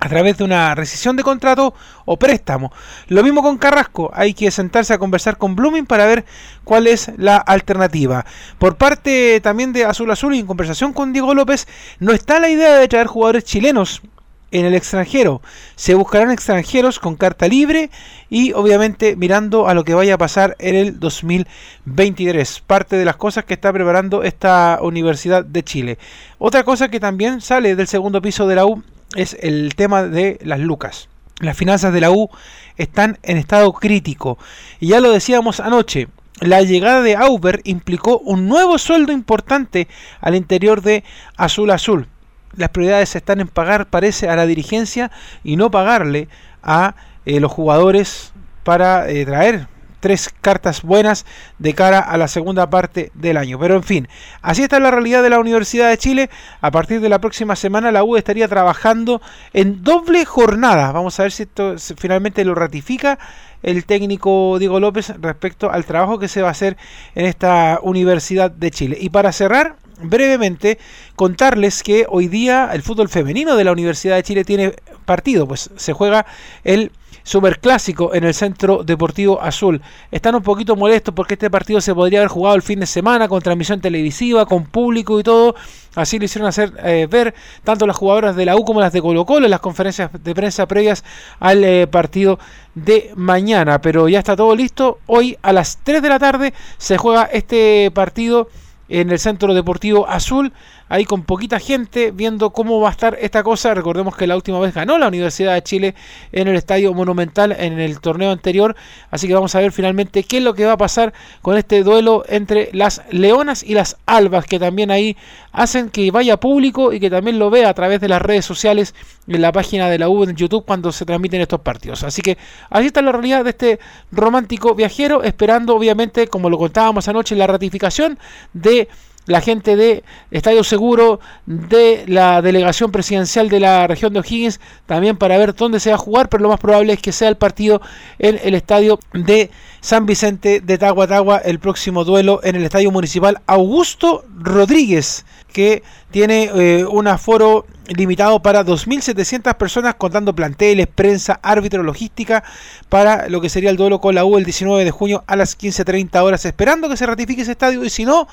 a través de una rescisión de contrato o préstamo. Lo mismo con Carrasco, hay que sentarse a conversar con Blooming para ver cuál es la alternativa. Por parte también de Azul Azul y en conversación con Diego López, no está la idea de traer jugadores chilenos en el extranjero. Se buscarán extranjeros con carta libre y obviamente mirando a lo que vaya a pasar en el 2023. Parte de las cosas que está preparando esta Universidad de Chile. Otra cosa que también sale del segundo piso de la U es el tema de las lucas. Las finanzas de la U están en estado crítico. Y ya lo decíamos anoche, la llegada de Auber implicó un nuevo sueldo importante al interior de Azul Azul las prioridades están en pagar, parece, a la dirigencia y no pagarle a eh, los jugadores para eh, traer tres cartas buenas de cara a la segunda parte del año. Pero en fin, así está la realidad de la Universidad de Chile. A partir de la próxima semana la U estaría trabajando en doble jornada. Vamos a ver si esto finalmente lo ratifica el técnico Diego López respecto al trabajo que se va a hacer en esta Universidad de Chile. Y para cerrar, brevemente contarles que hoy día el fútbol femenino de la Universidad de Chile tiene partido, pues se juega el Superclásico en el Centro Deportivo Azul. Están un poquito molestos porque este partido se podría haber jugado el fin de semana con transmisión televisiva, con público y todo. Así lo hicieron hacer eh, ver tanto las jugadoras de la U como las de Colo Colo en las conferencias de prensa previas al eh, partido de mañana. Pero ya está todo listo. Hoy a las 3 de la tarde se juega este partido en el Centro Deportivo Azul, ahí con poquita gente viendo cómo va a estar esta cosa. Recordemos que la última vez ganó la Universidad de Chile en el Estadio Monumental en el torneo anterior, así que vamos a ver finalmente qué es lo que va a pasar con este duelo entre las Leonas y las Albas, que también ahí hacen que vaya público y que también lo vea a través de las redes sociales en la página de la U en YouTube cuando se transmiten estos partidos. Así que así está la realidad de este romántico viajero, esperando obviamente, como lo contábamos anoche, la ratificación de la gente de Estadio Seguro, de la delegación presidencial de la región de O'Higgins, también para ver dónde se va a jugar, pero lo más probable es que sea el partido en el estadio de San Vicente de Tahuatagua, el próximo duelo en el estadio municipal Augusto Rodríguez, que tiene eh, un aforo limitado para 2.700 personas contando planteles, prensa, árbitro, logística para lo que sería el duelo con la U el 19 de junio a las 15.30 horas, esperando que se ratifique ese estadio y si no,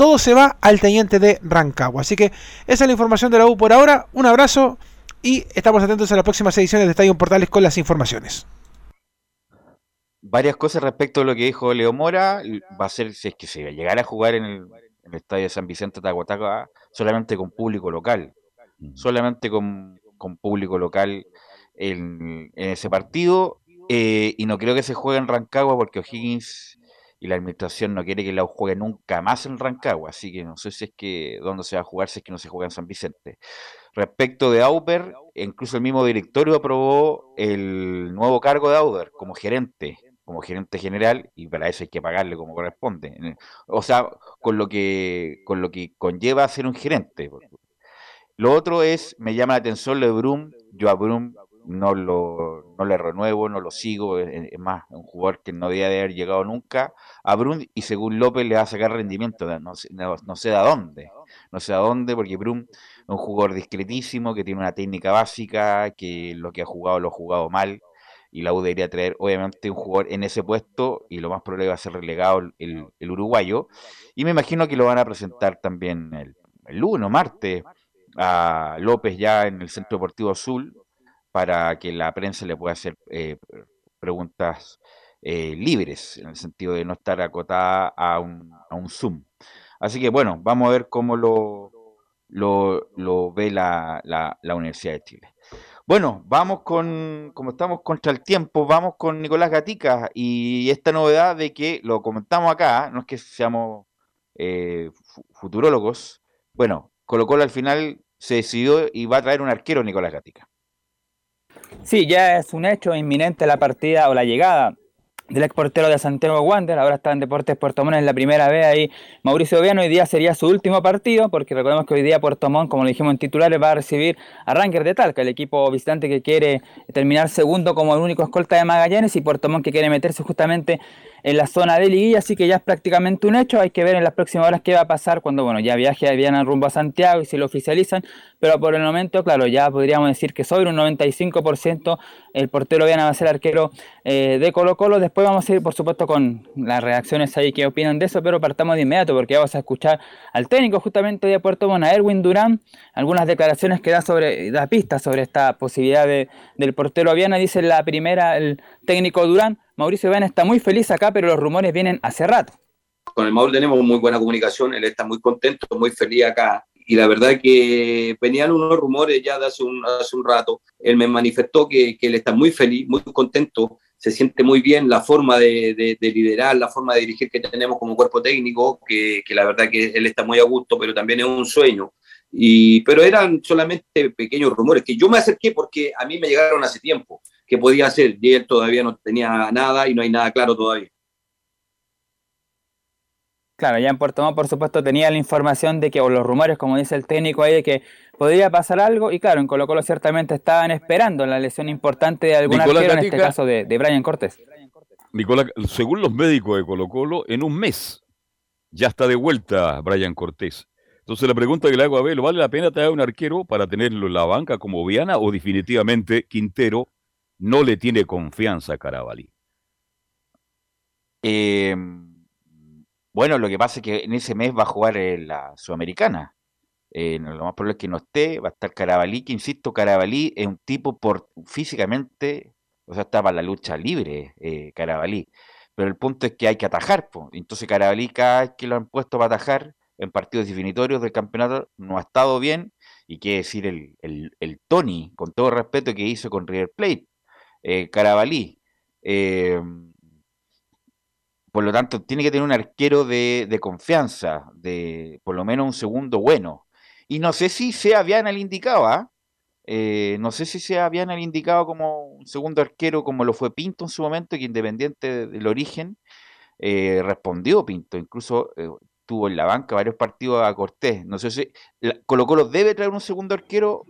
todo se va al teniente de Rancagua. Así que esa es la información de la U por ahora. Un abrazo y estamos atentos a las próximas ediciones de Estadio Portales con las informaciones. Varias cosas respecto a lo que dijo Leo Mora. Va a ser, si es que se llegara a jugar en el, Estadio de San Vicente de Tahuataca, solamente con público local. Solamente con, público local en, ese partido. Eh, y no creo que se juegue en Rancagua porque O'Higgins y la administración no quiere que la juegue nunca más en Rancagua, así que no sé si es que dónde se va a jugar, si es que no se juega en San Vicente. Respecto de Auber, incluso el mismo directorio aprobó el nuevo cargo de Auber como gerente, como gerente general, y para eso hay que pagarle como corresponde. O sea, con lo que, con lo que conlleva ser un gerente. Lo otro es, me llama la atención lo de Brum, yo a Brum no lo no le renuevo, no lo sigo, es, más, un jugador que no debía de haber llegado nunca a Brum y según López le va a sacar rendimiento, no, no, sé de dónde, no sé a dónde, porque Brum es un jugador discretísimo, que tiene una técnica básica, que lo que ha jugado lo ha jugado mal, y la U debería traer obviamente un jugador en ese puesto, y lo más probable va a ser relegado el, el uruguayo, y me imagino que lo van a presentar también el, el lunes, martes, a López ya en el Centro Deportivo Azul, para que la prensa le pueda hacer eh, preguntas eh, libres, en el sentido de no estar acotada a un, a un Zoom. Así que bueno, vamos a ver cómo lo, lo, lo ve la, la, la Universidad de Chile. Bueno, vamos con, como estamos contra el tiempo, vamos con Nicolás Gatica y esta novedad de que lo comentamos acá, no es que seamos eh, futurólogos, bueno, Colo Colo al final se decidió y va a traer un arquero Nicolás Gatica. Sí, ya es un hecho inminente la partida o la llegada del ex portero de Santiago Wander, ahora está en Deportes Puerto Montt en la primera vez ahí Mauricio Viano, hoy día sería su último partido, porque recordemos que hoy día Puerto Montt, como lo dijimos en titulares, va a recibir a Ranger de Talca, el equipo visitante que quiere terminar segundo como el único escolta de Magallanes y Puerto Montt que quiere meterse justamente en la zona de liguilla, así que ya es prácticamente un hecho. Hay que ver en las próximas horas qué va a pasar cuando bueno, ya viaje a Viana rumbo a Santiago y si lo oficializan. Pero por el momento, claro, ya podríamos decir que sobre un 95% el portero Viana va a ser arquero eh, de Colo Colo. Después vamos a ir, por supuesto, con las reacciones ahí que opinan de eso, pero partamos de inmediato porque vamos a escuchar al técnico justamente de Puerto Montt, Erwin Durán, algunas declaraciones que da sobre da pistas sobre esta posibilidad de, del portero Viana. Dice la primera el técnico Durán Mauricio Viana está muy feliz acá, pero los rumores vienen hace rato. Con el Mauro tenemos muy buena comunicación, él está muy contento, muy feliz acá. Y la verdad que venían unos rumores ya de hace un, hace un rato. Él me manifestó que, que, él está muy feliz, muy contento, se siente muy bien la forma de, de, de liderar, la forma de dirigir que tenemos como cuerpo técnico, que, la verdad que él está muy a gusto, pero también es un sueño. Y, pero eran solamente pequeños rumores que yo me acerqué porque a mí me llegaron hace tiempo que podía hacer y él todavía no tenía nada y no hay nada claro todavía. Claro, ya en Puerto por supuesto, tenía la información de que, o los rumores, como dice el técnico ahí, de que podría pasar algo, y claro, en Colo Colo ciertamente estaban esperando la lesión importante de algún Nicolás arquero, Gatica, en este caso de, de Brian Cortés. Nicolás, según los médicos de Colo Colo, en un mes ya está de vuelta Brian Cortés. Entonces la pregunta que le hago a Belo, ¿vale la pena traer un arquero para tenerlo en la banca como Viana o definitivamente Quintero no le tiene confianza a Carabalí. Eh, bueno, lo que pasa es que en ese mes va a jugar en la Sudamericana. Eh, lo más probable es que no esté, va a estar Carabalí, que insisto, Carabalí es un tipo por físicamente, o sea, está para la lucha libre, eh, Carabalí. Pero el punto es que hay que atajar, pues. entonces Carabalí cada vez que lo han puesto para atajar en partidos definitorios del campeonato no ha estado bien, y qué decir el, el, el Tony, con todo respeto que hizo con River Plate, eh, Carabalí. Eh, por lo tanto, tiene que tener un arquero de, de, confianza, de por lo menos un segundo bueno. Y no sé si sea Viana el indicado, ¿ah? eh, no sé si sea Viana el indicado como un segundo arquero, como lo fue Pinto en su momento, que independiente del origen, eh, respondió Pinto. Incluso eh, tuvo en la banca varios partidos a Cortés. No sé si Colo Colo debe traer un segundo arquero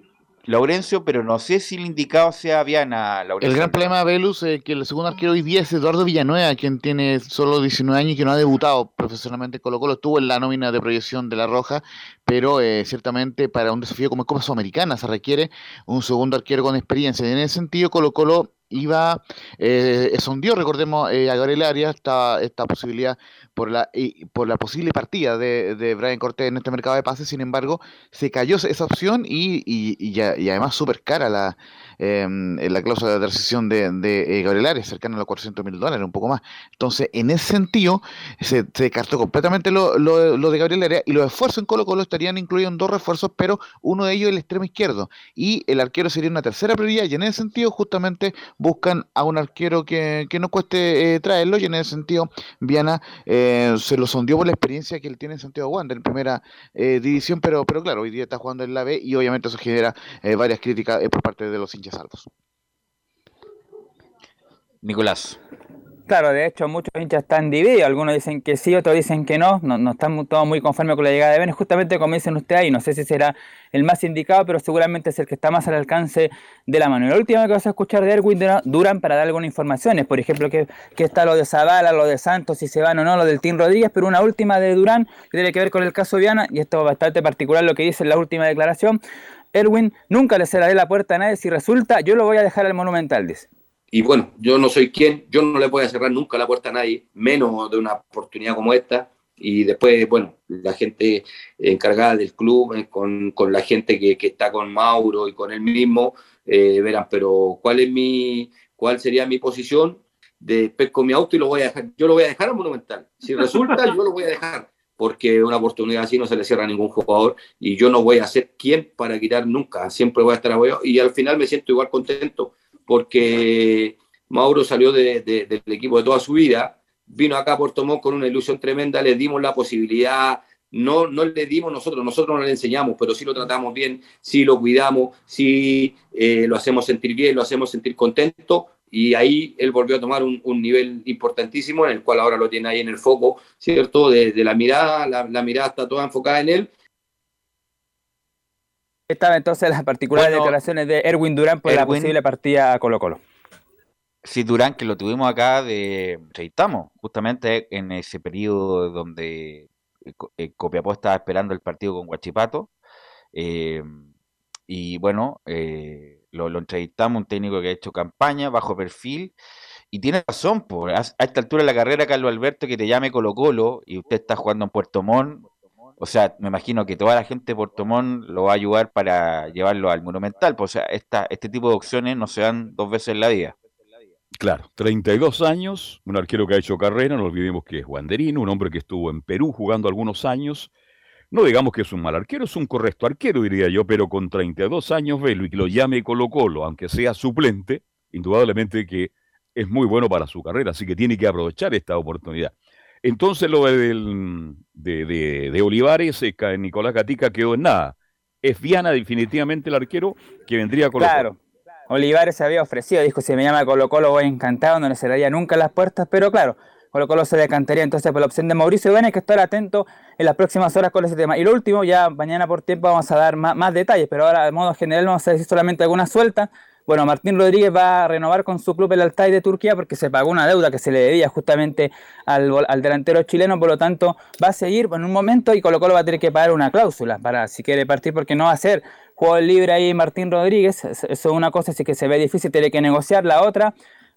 Laurencio, pero no sé si el indicado sea Viana. Laurencio. El gran problema de Velus es que el segundo arquero hoy día es Eduardo Villanueva, quien tiene solo 19 años y que no ha debutado profesionalmente Colo Colo. Estuvo en la nómina de proyección de La Roja, pero eh, ciertamente para un desafío como Copa Sudamericana se requiere un segundo arquero con experiencia. Y en ese sentido, Colo Colo iba, eh, sondió, recordemos, eh, a Gabriel Arias esta, esta posibilidad por la, y, por la posible partida de, de, Brian Cortés en este mercado de pases, sin embargo, se cayó esa opción y, y, y, y además súper cara la, eh, la cláusula de rescisión de, de eh, Gabriel Arias, cercana a los 400 mil dólares, un poco más. Entonces, en ese sentido, se, se descartó completamente lo, lo, lo, de Gabriel Arias y los esfuerzos en Colo Colo estarían incluidos en dos refuerzos, pero uno de ellos el extremo izquierdo y el arquero sería una tercera prioridad y en ese sentido justamente buscan a un arquero que, que no cueste eh, traerlo y en ese sentido Viana eh, se lo sondió por la experiencia que él tiene en Santiago Wander en primera eh, división, pero, pero claro, hoy día está jugando en la B y obviamente eso genera varias críticas por parte de los hinchas altos. Nicolás. Claro, de hecho muchos hinchas están divididos, algunos dicen que sí, otros dicen que no, no, no están todos muy conformes con la llegada de Ben, justamente como dicen ustedes ahí, no sé si será el más indicado, pero seguramente es el que está más al alcance de la mano. Y la última que vas a escuchar de Erwin Duran para dar algunas informaciones, por ejemplo, que, que está lo de Zavala, lo de Santos, si se van o no, lo del Team Rodríguez, pero una última de Durán que tiene que ver con el caso Viana, y esto es bastante particular lo que dice en la última declaración. Erwin, nunca le cerraré la puerta a nadie, si resulta, yo lo voy a dejar al Monumental, dice. Y bueno, yo no soy quien, yo no le voy a cerrar nunca la puerta a nadie, menos de una oportunidad como esta. Y después, bueno, la gente encargada del club, eh, con, con la gente que, que, está con Mauro y con él mismo, eh, verán, pero ¿cuál es mi, cuál sería mi posición? De pesco mi auto y lo voy a dejar, yo lo voy a dejar al Monumental. Si resulta, yo lo voy a dejar. porque una oportunidad así no se le cierra a ningún jugador y yo no voy a ser quien para quitar nunca, siempre voy a estar apoyado y al final me siento igual contento porque Mauro salió del equipo de toda su vida, vino acá a Puerto Montt con una ilusión tremenda, le dimos la posibilidad, no, no le dimos nosotros, nosotros no le enseñamos, pero sí lo tratamos bien, sí lo cuidamos, sí eh, lo hacemos sentir bien, lo hacemos sentir contento y ahí él volvió a tomar un, nivel importantísimo en el cual ahora lo tiene ahí en el foco, ¿cierto? De, la mirada, la, mirada está toda enfocada en él. Estaba entonces las particulares declaraciones de Erwin Durán por la posible partida a Colo Colo. Sí, Durán, que lo tuvimos acá de entrevistamos, justamente en ese periodo donde eh, eh, Copiapó estaba esperando el partido con Guachipato. Eh, y bueno, eh, lo, entrevistamos, un técnico que ha hecho campaña, bajo perfil, y tiene razón, por a, esta altura de la carrera, Carlos Alberto, que te llame Colo Colo y usted está jugando en Puerto Montt, o sea, me imagino que toda la gente de Puerto lo va a ayudar para llevarlo al Monumental, pues, o sea, esta, este tipo de opciones no se dan dos veces en la vida. Claro, 32 años, un arquero que ha hecho carrera, no olvidemos que es Wanderino, un hombre que estuvo en Perú jugando algunos años, no digamos que es un mal arquero, es un correcto arquero, diría yo, pero con 32 años velo y que lo llame Colo Colo, aunque sea suplente, indudablemente que es muy bueno para su carrera, así que tiene que aprovechar esta oportunidad. Entonces lo de, de, de, Olivares, eh, Nicolás Gatica quedó en nada. Es Viana definitivamente el arquero que vendría Colo. Claro. Olivares se había ofrecido, dijo, si me llama Colo Colo voy encantado, no le cerraría nunca las puertas, pero claro, Colo Colo se decantaría entonces por la opción de Mauricio Bueno, hay que estar atento en las próximas horas con ese tema. Y lo último, ya mañana por tiempo vamos a dar más, detalles, pero ahora de modo general vamos a decir solamente algunas sueltas. Bueno, Martín Rodríguez va a renovar con su club el Altay de Turquía porque se pagó una deuda que se le debía justamente al, delantero chileno, por lo tanto va a seguir en un momento y Colo Colo va a tener que pagar una cláusula para si quiere partir porque no va a ser juego libre ahí Martín Rodríguez, eso es una cosa, así que se ve difícil, tiene que negociar. La otra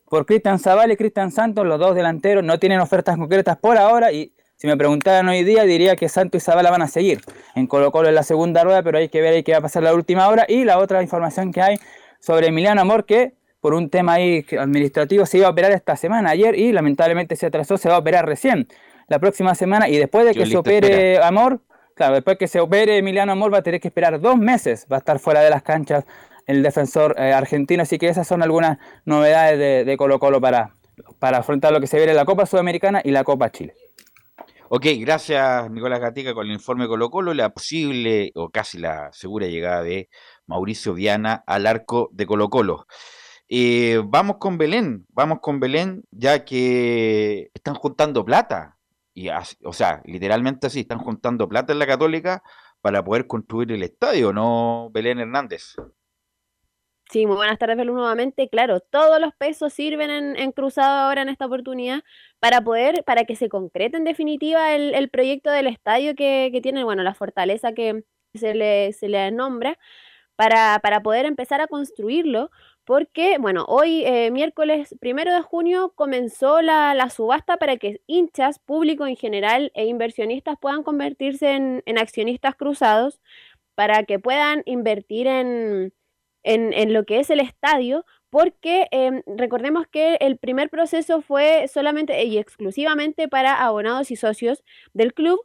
por Cristian Zaval y Cristian Santos, los dos delanteros no tienen ofertas concretas por ahora y si me preguntaran hoy día diría que Santos y Zavala van a seguir en Colo Colo en la segunda rueda, pero hay que ver ahí qué va a pasar la última hora. Y la otra información que hay sobre Emiliano Amor que por un tema ahí administrativo se iba a operar esta semana ayer y lamentablemente se atrasó, se va a operar recién la próxima semana y después de que se opere Amor, claro, después que se opere Emiliano Amor va a tener que esperar dos meses, va a estar fuera de las canchas el defensor eh, argentino. Así que esas son algunas novedades de, Colo Colo para, para afrontar lo que se viene en la Copa Sudamericana y la Copa Chile. Ok, gracias Nicolás Gatica con el informe Colo Colo, la posible o casi la segura llegada de Mauricio Viana al arco de Colo Colo. Eh, vamos con Belén, vamos con Belén, ya que están juntando plata, y o sea, literalmente así, están juntando plata en la Católica para poder construir el estadio, ¿no, Belén Hernández? Sí, muy buenas tardes, Belú, nuevamente. Claro, todos los pesos sirven en, Cruzado ahora en esta oportunidad para poder, para que se concrete en definitiva el, proyecto del estadio que, tiene, bueno, la fortaleza que se le, se le nombra, para, para poder empezar a construirlo, porque, bueno, hoy, eh, miércoles primero de junio, comenzó la, subasta para que hinchas, público en general e inversionistas puedan convertirse en, en accionistas cruzados, para que puedan invertir en en, lo que es el estadio, porque em, recordemos que el primer proceso fue solamente y exclusivamente para abonados y socios del club,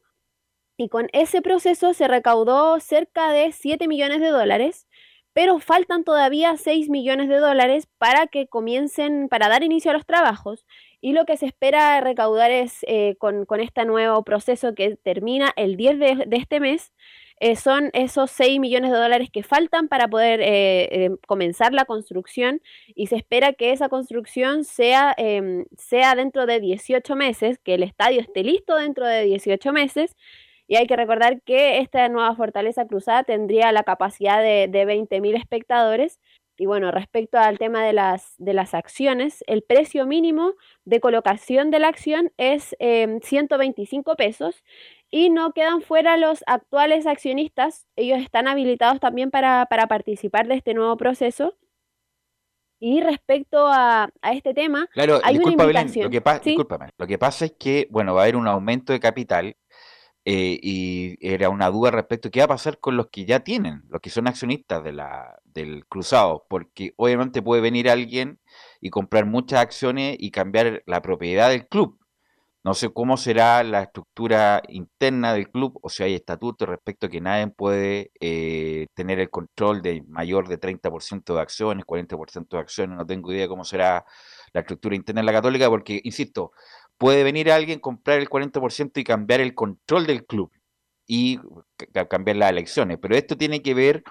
y con ese proceso se recaudó cerca de 7 millones de dólares, pero faltan todavía 6 millones de dólares para que comiencen, para dar inicio a los trabajos. Y lo que se espera recaudar es eh, con, este nuevo proceso que termina el 10 de, este mes, eh, son esos 6 millones de dólares que faltan para poder eh, comenzar la construcción y se espera que esa construcción sea, em, sea dentro de 18 meses, que el estadio esté listo dentro de 18 meses. Y hay que recordar que esta nueva Fortaleza Cruzada tendría la capacidad de, de 20.000 espectadores. Y bueno, respecto al tema de las, de las acciones, el precio mínimo de colocación de la acción es 125 em, pesos y no quedan fuera los actuales accionistas. Ellos están habilitados también para, participar de este nuevo proceso. Y respecto a, este tema, hay una invitación. lo, que lo que pasa es que, bueno, va a haber un aumento de capital eh, y era una duda respecto a qué va a pasar con los que ya tienen, los que son accionistas de la, del cruzado, porque obviamente puede venir alguien y comprar muchas acciones y cambiar la propiedad del club. No sé cómo será la estructura interna del club o si hay estatutos respecto a que nadie puede eh, tener el control de mayor de 30% de acciones, 40% de acciones. No tengo idea cómo será la estructura interna de la Católica porque, insisto, puede venir alguien, comprar el 40% y cambiar el control del club y cambiar las elecciones. Pero esto tiene que ver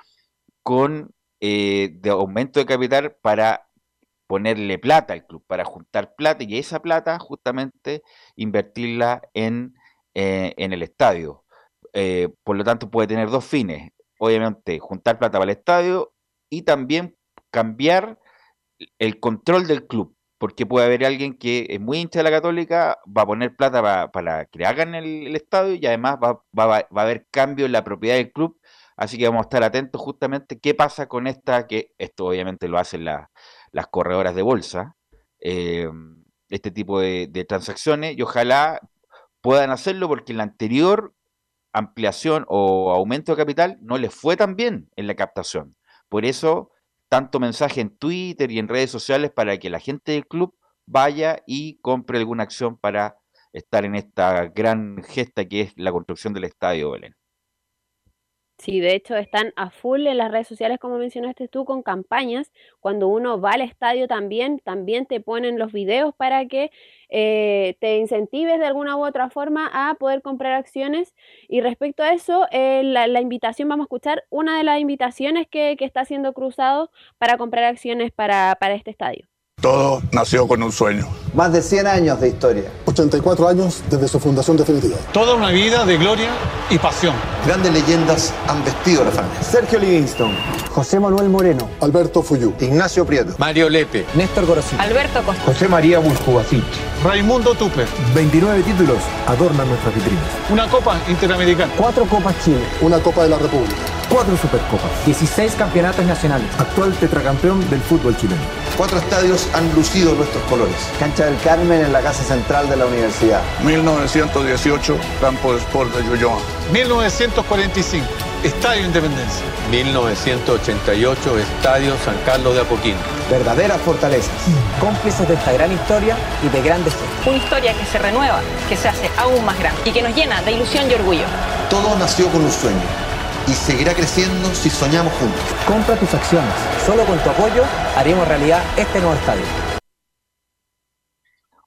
con eh, de aumento de capital para ponerle plata al club, para juntar plata y esa plata justamente invertirla en, eh, en el estadio. Eh, por lo tanto, puede tener dos fines. Obviamente, juntar plata para el estadio y también cambiar el control del club, porque puede haber alguien que es muy hincha de la católica, va a poner plata para, que le hagan el, estadio y además va, va, a haber cambio en la propiedad del club. Así que vamos a estar atentos justamente qué pasa con esta, que esto obviamente lo hacen las corredoras de bolsa, eh, este tipo de, de transacciones, y ojalá puedan hacerlo porque en la anterior ampliación o aumento de capital no les fue tan bien en la captación. Por eso tanto mensaje en Twitter y en redes sociales para que la gente del club vaya y compre alguna acción para estar en esta gran gesta que es la construcción del estadio Belén. Sí, de hecho están a full en las redes sociales, como mencionaste tú, con campañas. Cuando uno va al estadio también, también te ponen los videos para que eh, te incentives de alguna u otra forma a poder comprar acciones. Y respecto a eso, eh, la, invitación, vamos a escuchar una de las invitaciones que, que está haciendo Cruzado para comprar acciones para, para este estadio. Todo nació con un sueño. Más de 100 años de historia. 84 años desde su fundación definitiva. Toda una vida de gloria y pasión. Grandes leyendas han vestido la familia. Sergio Livingston. José Manuel Moreno. Alberto Fuyú. Ignacio Prieto. Mario Lepe. Néstor Gorosito. Alberto Costa. José María Buscubacich. Raimundo Tupper. 29 títulos adornan nuestras vitrinas. Una Copa Interamericana. Cuatro Copas Chile. Una Copa de la República. Cuatro Supercopas. 16 campeonatos nacionales. Actual tetracampeón del fútbol chileno. Cuatro estadios han lucido nuestros colores. Cancha del Carmen en la Casa Central de la Universidad. 1918, Campo de Sport de Yoyoa. 1945, Estadio Independencia. 1988, Estadio San Carlos de Apoquindo. Verdaderas fortalezas. Cómplices de esta gran historia y de grandes Una historia que se renueva, que se hace aún más grande y que nos llena de ilusión y orgullo. Todo nació con un sueño y seguirá creciendo si soñamos juntos. Compra tus acciones. Solo con tu apoyo haremos realidad este nuevo estadio.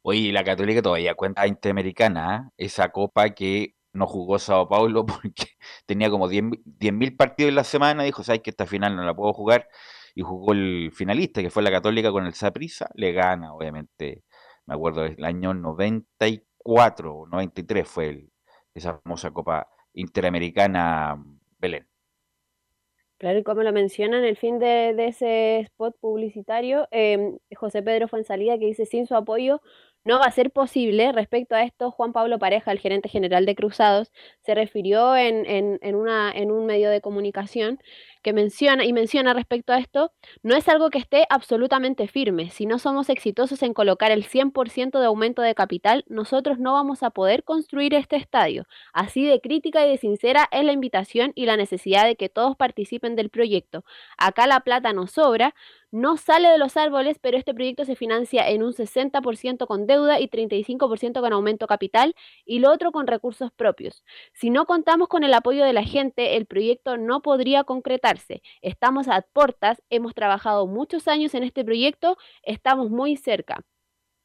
Oye, la Católica todavía cuenta Interamericana, ¿eh? esa copa que no jugó Sao Paulo (laughs) porque tenía como 10.000 partidos en la semana, dijo, sabes que esta final no la puedo jugar, y jugó el finalista, que fue la Católica con el Saprissa, le gana, obviamente, me acuerdo, el año 94 o 93 fue el, esa famosa Copa Interamericana Belén. Claro, y como lo menciona en el fin de, ese spot publicitario, eh, José Pedro Fuensalida que dice, sin su apoyo no va a ser posible. Respecto a esto, Juan Pablo Pareja, el gerente general de Cruzados, se refirió en, en, una, en un medio de comunicación que menciona y menciona respecto a esto, no es algo que esté absolutamente firme. Si no somos exitosos en colocar el 100% de aumento de capital, nosotros no vamos a poder construir este estadio. Así de crítica y de sincera es la invitación y la necesidad de que todos participen del proyecto. Acá la plata nos sobra, no sale de los árboles, pero este proyecto se financia en un 60% con deuda y 35% con aumento capital y lo otro con recursos propios. Si no contamos con el apoyo de la gente, el proyecto no podría Estamos a puertas, hemos trabajado muchos años en este proyecto, estamos muy cerca.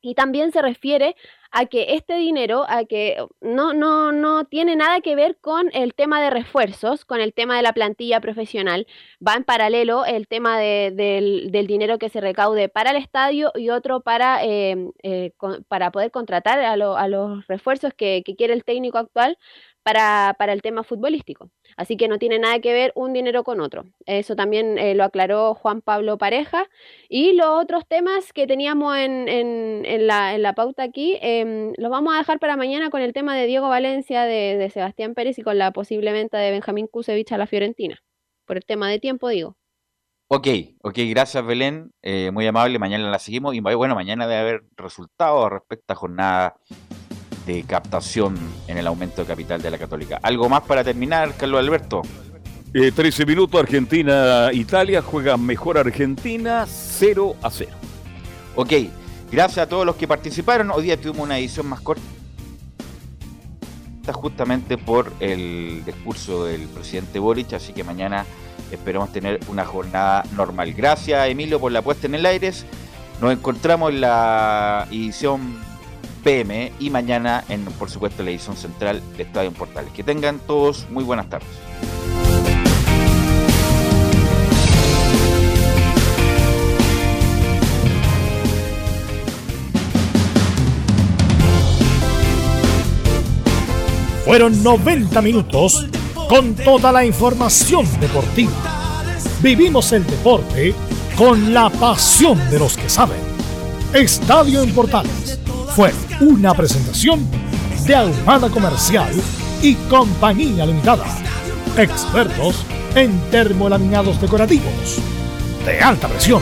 Y también se refiere a que este dinero, a que no, no, no tiene nada que ver con el tema de refuerzos, con el tema de la plantilla profesional. Va en paralelo el tema del, dinero que se recaude para el estadio y otro para, em, eh, para poder contratar a, los refuerzos que quiere el técnico actual para, para el tema futbolístico. Así que no tiene nada que ver un dinero con otro. Eso también eh, lo aclaró Juan Pablo Pareja. Y los otros temas que teníamos en, en, la, en la, pauta aquí, em, los vamos a dejar para mañana con el tema de Diego Valencia, de, de Sebastián Pérez y con la posible venta de Benjamín Kusevich a la Fiorentina. Por el tema de tiempo, digo. Ok, ok, gracias Belén, eh, muy amable, mañana la seguimos y bueno, mañana debe haber resultados respecto a jornada de captación en el aumento de capital de la Católica. ¿Algo más para terminar, Carlos Alberto? 13 eh, minutos, Argentina-Italia, juega mejor Argentina 0 a 0. Ok, gracias a todos los que participaron. Hoy día tuvimos una edición más corta justamente por el discurso del presidente Boric, así que mañana esperamos tener una jornada normal. Gracias Emilio por la puesta en el aire. Nos encontramos en la edición PM y mañana en, por supuesto, la edición central de Estadio en Portales. Que tengan todos muy buenas tardes. Fueron 90 minutos con toda la información deportiva. Vivimos el deporte con la pasión de los que saben. Estadio en Portales fue una presentación de Almada Comercial y Compañía Limitada. Expertos en termolaminados decorativos de alta presión.